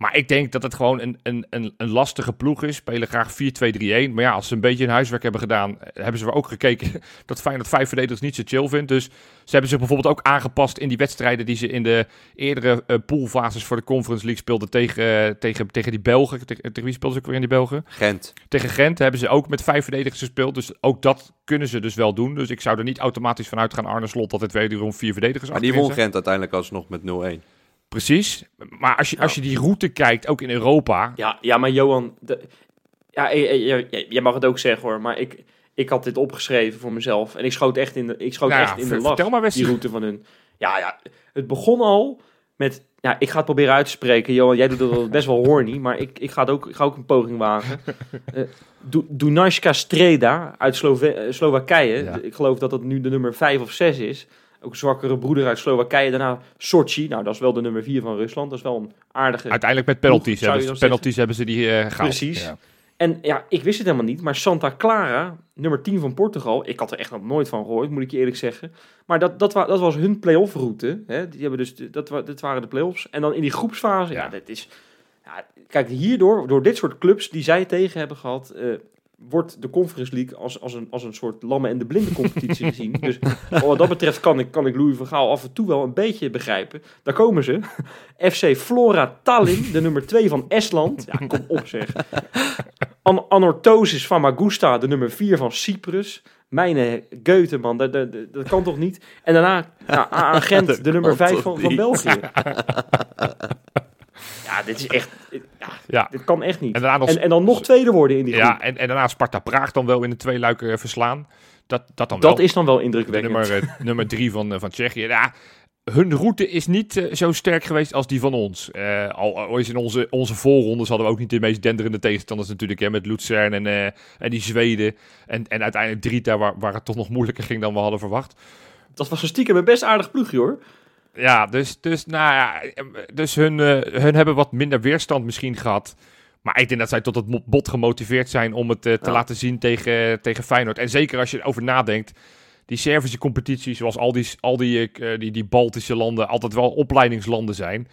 Maar ik denk dat het gewoon een, een, een, een lastige ploeg is. Spelen graag 4-2-3-1. Maar ja, als ze een beetje hun huiswerk hebben gedaan, eh, hebben ze ook gekeken dat Feyenoord vijf verdedigers niet zo chill vindt. Dus ze hebben zich bijvoorbeeld ook aangepast in die wedstrijden die ze in de eerdere eh, poolfases voor de Conference League speelden tegen, eh, tegen, tegen die Belgen. Tegen, tegen wie speelden ze ook weer in die Belgen? Gent. Tegen Gent hebben ze ook met vijf verdedigers gespeeld. Dus ook dat kunnen ze dus wel doen. Dus ik zou er niet automatisch van uitgaan, Arne Slot, dat het wederom vier verdedigers Maar die won. Gent uiteindelijk alsnog met 0-1. Precies. Maar als je, als je die route kijkt, ook in Europa, Ja, ja maar Johan, de, ja, jij- mag het ook zeggen hoor, maar ik, ik had dit opgeschreven voor mezelf en ik schoot echt in de, ik schoot Nou echt in de lach, vertel maar, die route van hun. Ja, ja, het begon al met, ja, ik ga het proberen uit te spreken, Johan, jij doet dat best wel horny, maar ik, ik, ga, het ook, ik ga ook een poging wagen. Du- Dunajska Streda uit Slove- eh, Slowakije, Ja. ik geloof dat dat nu de nummer 5 of 6 is. Ook een zwakkere broeder uit Slowakije. Daarna Sochi. Nou, dat is wel de nummer 4 van Rusland. Dat is wel een aardige uiteindelijk met penalties, hebben, ze, penalties hebben ze die eh gehaald. Precies. Ja. En ja, ik wist het helemaal niet. Maar Santa Clara, nummer 10 van Portugal. Ik had er echt nog nooit van gehoord, moet ik je eerlijk zeggen. Maar dat, dat, wa- dat was hun play-off route. Hè? Die hebben dus, dat, wa- dat waren de play-offs. En dan in die groepsfase, ja, Ja. dat is... Ja, kijk, hierdoor, door dit soort clubs die zij tegen hebben gehad... eh, wordt de Conference League als, als, een, als een soort lamme en de blinde competitie gezien. Dus wat dat betreft kan ik, kan ik Louis van Gaal af en toe wel een beetje begrijpen. Daar komen ze. FC Flora Tallinn, de nummer 2 van Estland. Ja, kom op zeg. An Anorthosis Famagusta, de nummer 4 van Cyprus. Mijn Goethe, man, dat, dat, kan toch niet? En daarna ja, aan Gent, de nummer kan 5 toch van, van? België. Ja, dit is echt... Ja, Ja. dit kan echt niet. En daarna nog, En, en dan nog tweede worden in die groep. ja, en, en daarna Sparta Praag dan wel in de twee luiken eh, verslaan. Dat, dat dan dat wel. is dan wel indrukwekkend. nummer, eh, nummer drie van, eh, van Tsjechië. Ja, hun route is niet zo sterk geweest als die van ons. Al, al is in onze, onze voorrondes hadden we ook niet de meest denderende tegenstanders natuurlijk. Hè, met Luzern en, en die Zweden. En, en uiteindelijk Drita, waar, waar het toch nog moeilijker ging dan we hadden verwacht. Dat was een stiekem een best aardig ploegje hoor. Ja, dus, dus, nou ja, dus hun, eh, hun hebben wat minder weerstand misschien gehad. Maar ik denk dat zij tot het bot gemotiveerd zijn om het eh, te Ja. laten zien tegen, tegen Feyenoord. En zeker als je erover nadenkt, die Servische competities, zoals al die, al die, eh, die, die Baltische landen, altijd wel opleidingslanden zijn.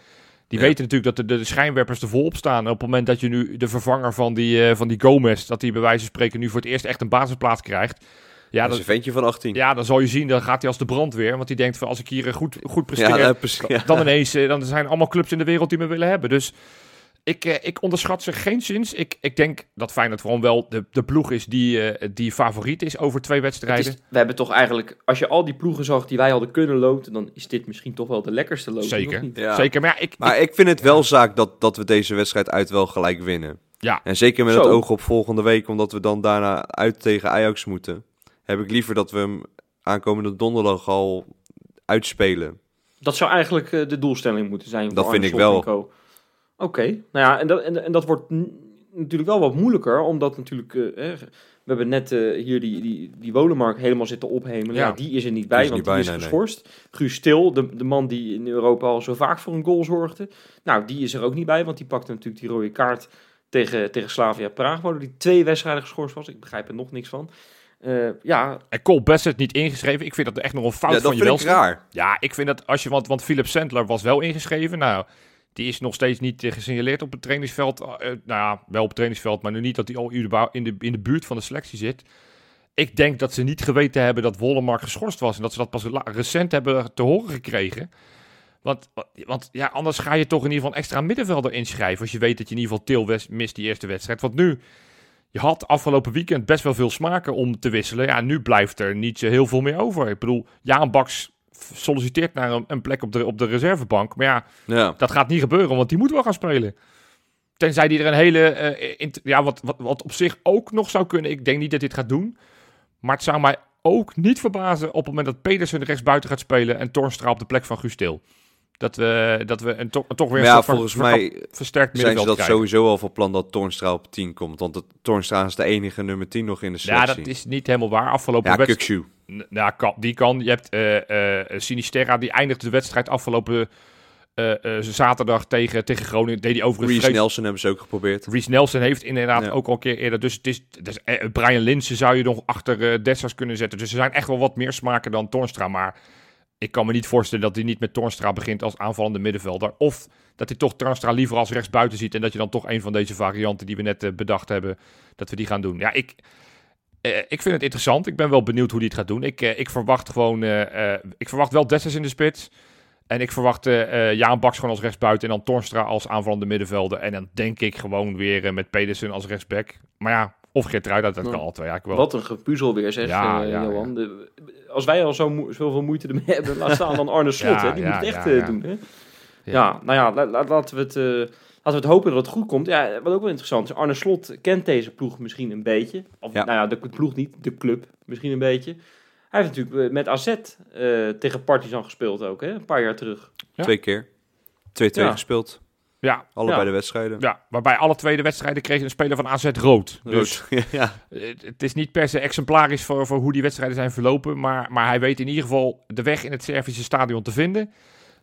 Die Ja. weten natuurlijk dat de, de schijnwerpers er volop staan. En op het moment dat je nu de vervanger van die, van die Gomez, dat hij bij wijze van spreken nu voor het eerst echt een basisplaats krijgt. Ja, dat dan, is een ventje van 18. ja, dan zal je zien, dan gaat hij als de brandweer. Want die denkt van als ik hier eh, goed, goed presteer, Ja, dat- precies. Ja. dan ineens, eh, dan zijn allemaal clubs in de wereld die me willen hebben. Dus ik, eh, ik onderschat ze geen zins. Ik, ik denk dat Feyenoord gewoon wel de, de ploeg is die, eh, die favoriet is over twee wedstrijden. is, we hebben toch eigenlijk, als je al die ploegen zag die wij hadden kunnen loten, dan is dit misschien toch wel de lekkerste loting. Zeker. Ja. Zeker, maar ja, ik, Maar ik vind het wel zaak dat, dat we deze wedstrijd uit wel gelijk winnen. Ja. En zeker met Zo. het oog op volgende week, omdat we dan daarna uit tegen Ajax moeten. Heb ik liever dat we hem aankomende donderdag al uitspelen. Dat zou eigenlijk eh, de doelstelling moeten zijn. voor Dat Arne vind ik wel. Oké, nou ja, en dat, en, en dat wordt natuurlijk wel wat moeilijker, omdat natuurlijk, eh, hè, we hebben net eh, hier die, die, die Wolenmark helemaal zitten ophemelen. Ja. Ja. die is er niet bij, want niet die bij, is nee, geschorst. Guus Stil, de, de man die in Europa al zo vaak voor een goal zorgde. Nou, die is er ook niet bij, want die pakte natuurlijk die rode kaart tegen, tegen Slavia Praag, waardoor die twee wedstrijden geschorst was. Ik begrijp er nog niks van. Eh, ja, en Cole Bassett niet ingeschreven. Ik vind dat echt nog een fout Ja, van dat je vind ik welste. raar. Ja, ik vind dat als je, want, want Philip Sandler was wel ingeschreven. Nou, die is nog steeds niet eh, gesignaleerd op het trainingsveld. Eh, nou ja, wel op het trainingsveld, maar nu niet dat hij al in de, in de buurt van de selectie zit. Ik denk dat ze niet geweten hebben dat Wollemark geschorst was. En dat ze dat pas recent hebben te horen gekregen. Want, want ja, anders ga je toch in ieder geval een extra middenvelder inschrijven. Als je weet dat je in ieder geval Til West mist die eerste wedstrijd. Want nu, je had afgelopen weekend best wel veel smaken om te wisselen. Ja, nu blijft er niet zo heel veel meer over. Ik bedoel, Jaan Baks solliciteert naar een, een plek op de, op de reservebank. Maar ja, Ja. dat gaat niet gebeuren, want die moet wel gaan spelen. tenzij die er een hele, eh, ja, wat, wat, wat op zich ook nog zou kunnen. Ik denk niet dat dit gaat doen. Maar het zou mij ook niet verbazen op het moment dat Pedersen rechtsbuiten gaat spelen en Tornstra op de plek van Guus Til. Dat we, dat we een, to- toch weer Maar een ja, soort van volgens ver- mij versterkt zijn ze dat krijgen. sowieso al van plan dat Toornstra op 10 komt. Want het, Toornstra is de enige nummer 10 nog in de Ja, selectie. dat is niet helemaal waar. Afgelopen Ja, wedstrijd. Ja, kan, die kan. Je hebt eh eh Sinisterra, die eindigde de wedstrijd afgelopen eh, zaterdag tegen, tegen Groningen. Deed hij overigens Reece Nelson hebben ze ook geprobeerd. Reece Nelson heeft inderdaad Ja. ook al een keer eerder. Dus het is, dus, Brian Linsen zou je nog achter eh Dessers kunnen zetten. Dus er zijn echt wel wat meer smaken dan Torstra. Maar ik kan me niet voorstellen dat hij niet met Torstra begint als aanvallende middenvelder. Of dat hij toch Torstra liever als rechtsbuiten ziet. En dat je dan toch een van deze varianten die we net eh, bedacht hebben, dat we die gaan doen. Ja, ik, eh, ik vind het interessant. Ik ben wel benieuwd hoe hij het gaat doen. Ik, eh, ik verwacht gewoon, eh, eh, ik verwacht wel Dessers in de spits. En ik verwacht eh Jaan Baks gewoon als rechtsbuiten en dan Torstra als aanvallende middenvelder. En dan denk ik gewoon weer met Pedersen als rechtsback. Maar ja, of Geertruida, dat kan altijd. Ja, ik wel. Wat een gepuzzel weer, zeg, Ja, eh, ja, Johan. De- als wij al zo mo- zoveel moeite ermee hebben, laat staan dan Arne Slot. Ja, hè? Die ja, moet het echt ja, eh, ja. doen. Hè? Ja. nou ja, la- la- laten, we het, eh, laten we het hopen dat het goed komt. Ja, wat ook wel interessant is, Arne Slot kent deze ploeg misschien een beetje. Of Ja. nou ja, de ploeg niet, de club misschien een beetje. Hij heeft natuurlijk met AZ eh, tegen Partizan gespeeld ook, hè? een paar jaar terug. Ja. Twee keer. 2-2 Ja. gespeeld. Ja, Allebei Ja. de wedstrijden. ja, waarbij alle tweede wedstrijden kreeg een speler van AZ rood. Rood. Dus ja. het is niet per se exemplarisch voor, voor hoe die wedstrijden zijn verlopen. Maar, maar hij weet in ieder geval de weg in het Servische stadion te vinden.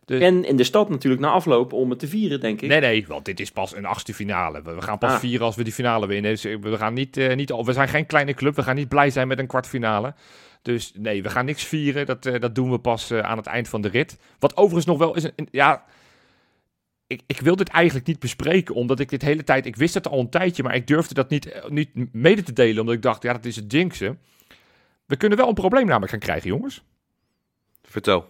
De- En in de stad natuurlijk na afloop om het te vieren, denk ik. Nee, nee, want dit is pas een achtste finale. We, gaan pas Ah. vieren als we die finale winnen. Dus eh, we, gaan niet, eh, niet, al- we zijn geen kleine club. We gaan niet blij zijn met een kwartfinale. Dus nee, we gaan niks vieren. Dat, eh, dat doen we pas aan het eind van de rit. Wat overigens nog wel is een... een- ja, ik, ik wil dit eigenlijk niet bespreken, omdat ik dit hele tijd... Ik wist het al een tijdje, maar ik durfde dat niet, eh, niet mede te delen. Omdat ik dacht, ja, dat is het jinxen. We kunnen wel een probleem namelijk gaan krijgen, jongens. Vertel.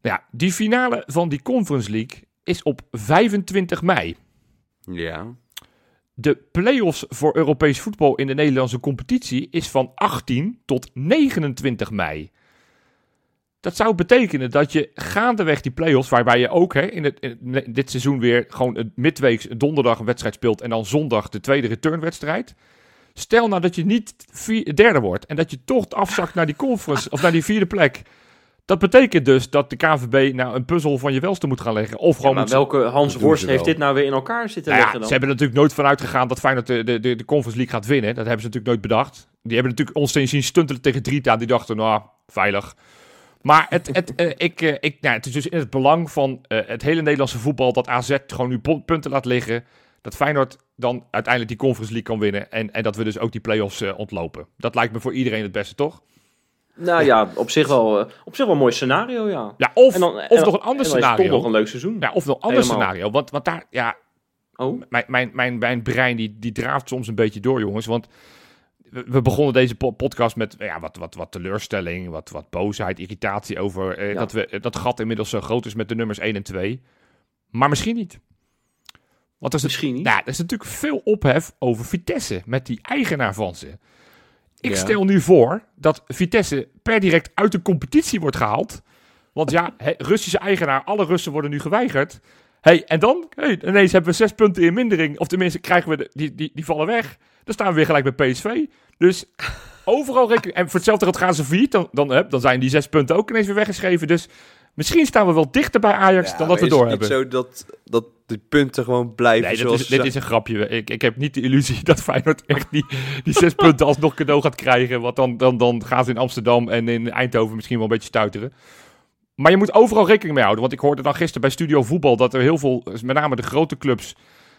Ja, die finale van die Conference League is op 25 mei. Ja. De play-offs voor Europees voetbal in de Nederlandse competitie is van 18 tot 29 mei. Dat zou betekenen dat je gaandeweg die play-offs, waarbij je ook hè, in, het, in dit seizoen weer gewoon een midweeks donderdag een wedstrijd speelt en dan zondag de tweede returnwedstrijd. Stel nou dat je niet vier, derde wordt en dat je toch afzakt naar die conference of naar die vierde plek. Dat betekent dus dat de KVB nou een puzzel van je welste moet gaan leggen. Of Ja, gewoon maar moet welke Hans Worst heeft dit nou weer in elkaar zitten nou ja, leggen dan? ze hebben er natuurlijk nooit vanuit gegaan dat Feyenoord de, de, de, de Conference League gaat winnen. Dat hebben ze natuurlijk nooit bedacht. Die hebben natuurlijk ons zien stuntelen tegen Drita. Die dachten, nou, veilig. Maar het, het, eh, ik, eh, ik, nou, het is dus in het belang van eh, het hele Nederlandse voetbal dat AZ gewoon nu punten laat liggen. Dat Feyenoord dan uiteindelijk die Conference League kan winnen. En, en dat we dus ook die play-offs ontlopen. Dat lijkt me voor iedereen het beste, toch? Nou ja, op zich wel, op zich wel een mooi scenario, ja. Ja, of, En dan- of en nog een En ander dan is toch scenario. nog een leuk seizoen. Ja, of nog een ander Helemaal. scenario. Want, want daar, ja, Oh, mijn, mijn, mijn, mijn brein die, die draaft soms een beetje door, jongens. Want we, begonnen deze po- podcast met ja, wat, wat, wat teleurstelling, wat, wat boosheid, irritatie over eh, Ja. dat we, dat gat inmiddels zo groot is met de nummers 1 en 2. Maar misschien niet. Want er is, misschien niet. ja, er is natuurlijk veel ophef over Vitesse met die eigenaar van ze. Ik Ja. stel nu voor dat Vitesse per direct uit de competitie wordt gehaald. Want ja, Russische eigenaar, alle Russen worden nu geweigerd. Hey, en dan, hey, ineens hebben we zes punten in mindering. Of tenminste, krijgen we de, die, die, die vallen weg. Dan staan we weer gelijk bij PSV. Dus overal rekening. En voor hetzelfde geld gaan ze failliet. Dan, dan, hè, dan zijn die zes punten ook ineens weer weggeschreven. Dus misschien staan we wel dichter bij Ajax dan dat we door hebben. Het is niet zo dat, dat die punten gewoon blijven Nee, zoals is, ze dit is een grapje. Ik, ik heb niet de illusie dat Feyenoord echt die, die zes punten alsnog cadeau gaat krijgen. Want dan, dan, dan gaan ze in Amsterdam en in Eindhoven misschien wel een beetje stuiteren. Maar je moet overal rekening mee houden. Want ik hoorde dan gisteren bij Studio Voetbal dat er heel veel, met name de grote clubs,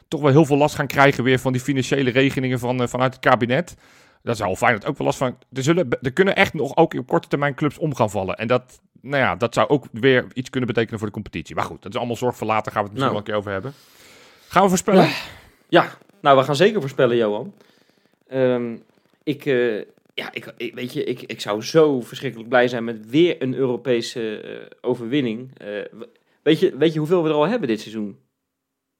toch wel heel veel last gaan krijgen weer van die financiële regelingen van, eh, vanuit het kabinet. Daar zal Feyenoord ook wel last van. Er, zullen, er kunnen echt nog ook op korte termijn clubs om gaan vallen. En dat, nou ja, dat zou ook weer iets kunnen betekenen voor de competitie. Maar goed, dat is allemaal zorg voor later. Gaan we het misschien Nou. wel een keer over hebben. Gaan we voorspellen? Ja, nou, we gaan zeker voorspellen, Johan. Ehm, ik, eh, ja, ik, ik- weet je, ik, ik zou zo verschrikkelijk blij zijn met weer een Europese eh, overwinning. Eh, weet, je, weet je hoeveel we er al hebben dit seizoen?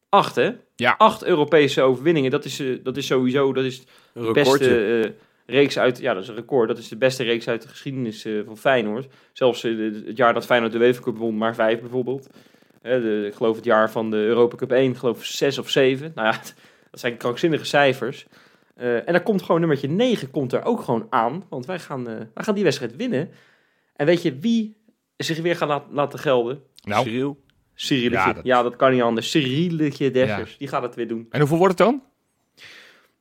Acht, hè? Ja. Acht Europese overwinningen. Dat is, eh, dat is sowieso dat is Een de beste reeks uit... Ja, dat is een record. Dat is de beste reeks uit de geschiedenis van Feyenoord. Zelfs het jaar dat Feyenoord de UEFA Cup won, maar vijf bijvoorbeeld. De, ik geloof het jaar van de Europa Cup 1, ik geloof 6 of 7. Nou ja, dat zijn krankzinnige cijfers. Eh, en daar komt gewoon nummertje 9 komt er ook gewoon aan. Want wij gaan, eh, wij gaan die wedstrijd winnen. En weet je wie zich weer gaat laat- laten gelden? Nou, Cyril? Cyrilletje. Ja, Ja, dat- dat... kan niet anders. Cyrilletje Dessers. Die gaat het weer doen. en hoeveel wordt het dan?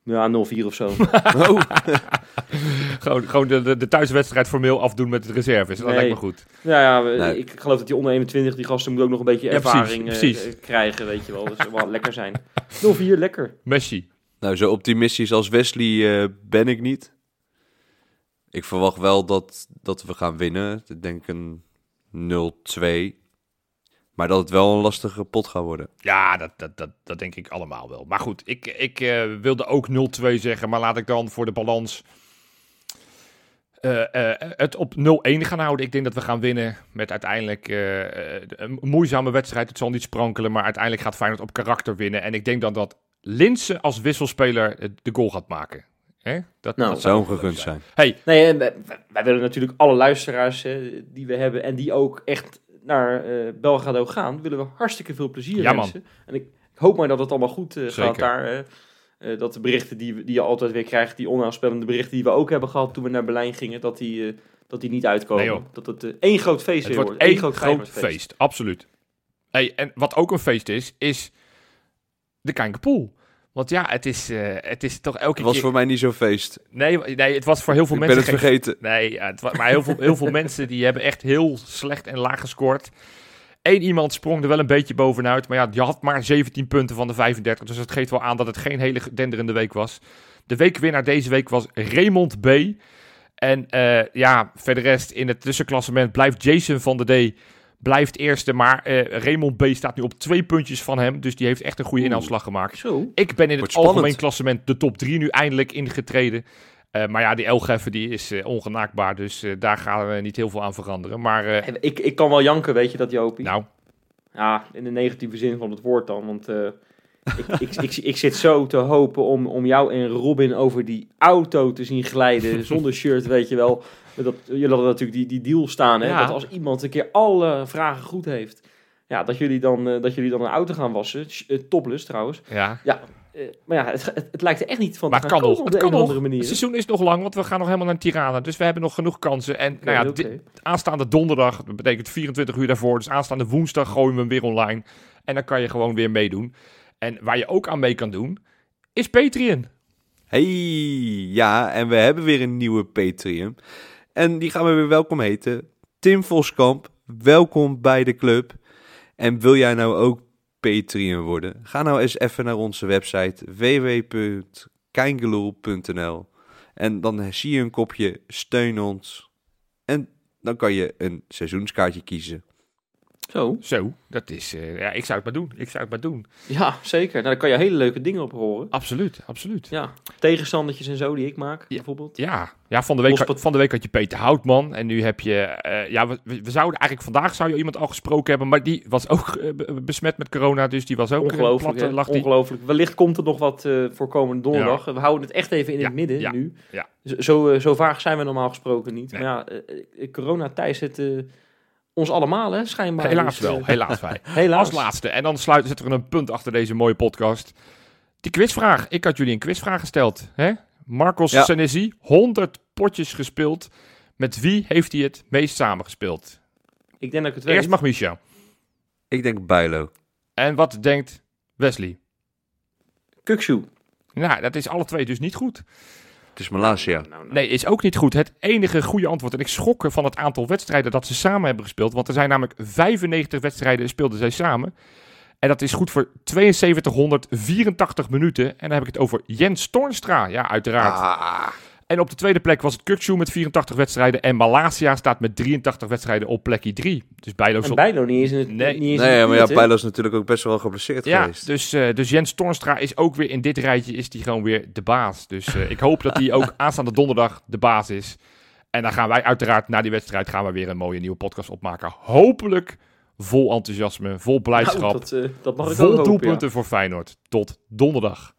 Ja, 0-4 of zo. Oh, Gewoon, gewoon de, de, thuiswedstrijd formeel afdoen met de reserves. Dat Nee. lijkt me goed. ja, ja we- ik geloof dat die onder 21, die gasten moeten ook nog een beetje Ja, precies, ervaring eh, precies. krijgen, weet je wel. Dat zou wel lekker zijn. 0-4, lekker. Messi. Nou zo optimistisch als Wesley eh, ben ik niet. Ik verwacht wel dat, dat we gaan winnen. Ik denk een 0-2. Maar dat het wel een lastige pot gaat worden. Ja, dat, dat, dat, dat denk ik allemaal wel. Maar goed, ik, ik eh, wilde ook 0-2 zeggen, maar laat ik dan voor de balans eh, het op 0-1 gaan houden. Ik denk dat we gaan winnen met uiteindelijk een moeizame wedstrijd. Het zal niet sprankelen, maar uiteindelijk gaat Feyenoord op karakter winnen. En ik denk dan dat Linse als wisselspeler eh, de goal gaat maken. Hè? Dat, Nou, dat Zou gegund zijn. Hey, Nee, en wij, wij willen natuurlijk alle luisteraars eh, die we hebben en die ook echt naar eh Belgrado gaan, willen we hartstikke veel plezier Ja, man. wensen. En ik, ik hoop maar dat het allemaal goed eh, Zeker. gaat daar. eh. Eh, dat de berichten die, die je altijd weer krijgt, die onaanspellende berichten die we ook hebben gehad toen we naar Berlijn gingen, dat die, eh, dat die niet uitkomen. Nee, dat het eh, één groot feest Het weer wordt één Eén groot feest. absoluut. Hey, en wat ook een feest is, is de Kijkerpool. Want ja, het is, eh, het is toch elke Het was keer... voor mij niet zo'n feest. Nee, nee, het was voor heel veel Ik ben mensen het geen- vergeten. Nee, ja, het wa- maar heel veel, heel veel mensen die hebben echt heel slecht en laag gescoord. Eén iemand sprong er wel een beetje bovenuit. Maar ja, die had maar 17 punten van de 35. Dus dat geeft wel aan dat het geen hele denderende week was. De weekwinnaar deze week was Raymond B. En eh, ja, verder rest in het tussenklassement blijft Jason van der D. Blijft eerste, maar eh, Raymond B staat nu op twee puntjes van hem. Dus die heeft echt een goede inhaalslag gemaakt. Zo. Ik ben in Wordt het spannend. algemeen klassement de top 3 nu eindelijk ingetreden. Eh, maar ja, die Elgeffen die is eh, ongenaakbaar, dus daar gaan we niet heel veel aan veranderen. Maar eh, En Ik, ik kan wel janken, weet je dat, Jopie? nou, Ja, in de negatieve zin van het woord dan. Want eh, ik, ik, ik, ik zit zo te hopen om, om jou en Robin over die auto te zien glijden. zonder shirt, weet je wel. Dat, jullie hadden natuurlijk die, die deal staan. Hè? Ja. Dat als iemand een keer alle vragen goed heeft. Ja, dat jullie dan, eh, dat jullie dan een auto gaan wassen. Topless trouwens. ja. Eh, maar ja, het, het, het lijkt er echt niet van Maar te gaan kan komen nog. op de kan een nog. andere manier. Het seizoen is nog lang, want we gaan nog helemaal naar Tirana. Dus we hebben nog genoeg kansen. En nou ja, aanstaande donderdag, dat betekent 24 uur daarvoor. Dus aanstaande woensdag gooien we hem weer online. En dan kan je gewoon weer meedoen. En waar je ook aan mee kan doen, is Patreon. Hey, ja, en we hebben weer een nieuwe Patreon. En die gaan we weer welkom heten. Tim Voskamp, welkom bij de club. En wil jij nou ook Patreon worden? Ga nou eens even naar onze website www.keingeloel.nl En dan zie je een kopje steun ons. En dan kan je een seizoenskaartje kiezen. Zo, Zo, dat is... eh, ja, ik zou het maar doen. Ik zou het maar doen. ja, zeker. Nou, daar kan je hele leuke dingen op horen. Absoluut, absoluut. Ja, tegenstandertjes en zo die ik maak, bijvoorbeeld. Ja, ja van, de week, Lospot- van de week had je Peter Houtman. En nu heb je... eh, ja, we, we zouden eigenlijk vandaag zou je iemand al gesproken hebben. Maar die was ook eh, be- besmet met corona. Dus die was ook... Ongelooflijk, die. Ongelooflijk. Wellicht komt er nog wat voor komende donderdag. We houden het echt even in Ja, het midden nu. ja. Zo, zo, vaag zijn we normaal gesproken niet. Nee. Maar ja, corona Thijs het ons allemaal, hè, schijnbaar. Helaas Dus, eh, wel, helaas wij. helaas. Als laatste. En dan sluiten zetten we een punt achter deze mooie podcast. Die quizvraag. Ik had jullie een quizvraag gesteld. Hè? Marcos Ja. Senesi, 100 potjes gespeeld. Met wie heeft hij het meest samengespeeld? Ik denk dat ik het weet. Eerst mag Michel. Ik denk Bijlo. En wat denkt Wesley? Kukshoe. Nou, dat is alle twee dus niet goed. Het is Malasia. Nou, nou. Nee, is ook niet goed. Het enige goede antwoord. En ik schrok er van het aantal wedstrijden dat ze samen hebben gespeeld. Want er zijn namelijk 95 wedstrijden speelden zij samen. En dat is goed voor 7284 minuten. En dan heb ik het over Jens Toornstra. Ja, uiteraard. Ah, En op de tweede plek was het Kukshoe met 84 wedstrijden. En Malasia staat met 83 wedstrijden op plekje 3. Dus Bijlo En. Bijlo niet eens in het Nee. niet eens in nee, maar ja? Bijlo is natuurlijk ook best wel geblesseerd Ja, geweest. dus, eh, dus Jens Toornstra is ook weer in dit rijtje is die gewoon weer de baas. Dus eh, ik hoop dat hij ook aanstaande donderdag de baas is. En dan gaan wij uiteraard na die wedstrijd gaan we weer een mooie nieuwe podcast opmaken. Hopelijk vol enthousiasme, vol blijdschap, Nou, dat, eh, dat mag ik ook vol hopen, ja. doelpunten voor Feyenoord. Tot donderdag.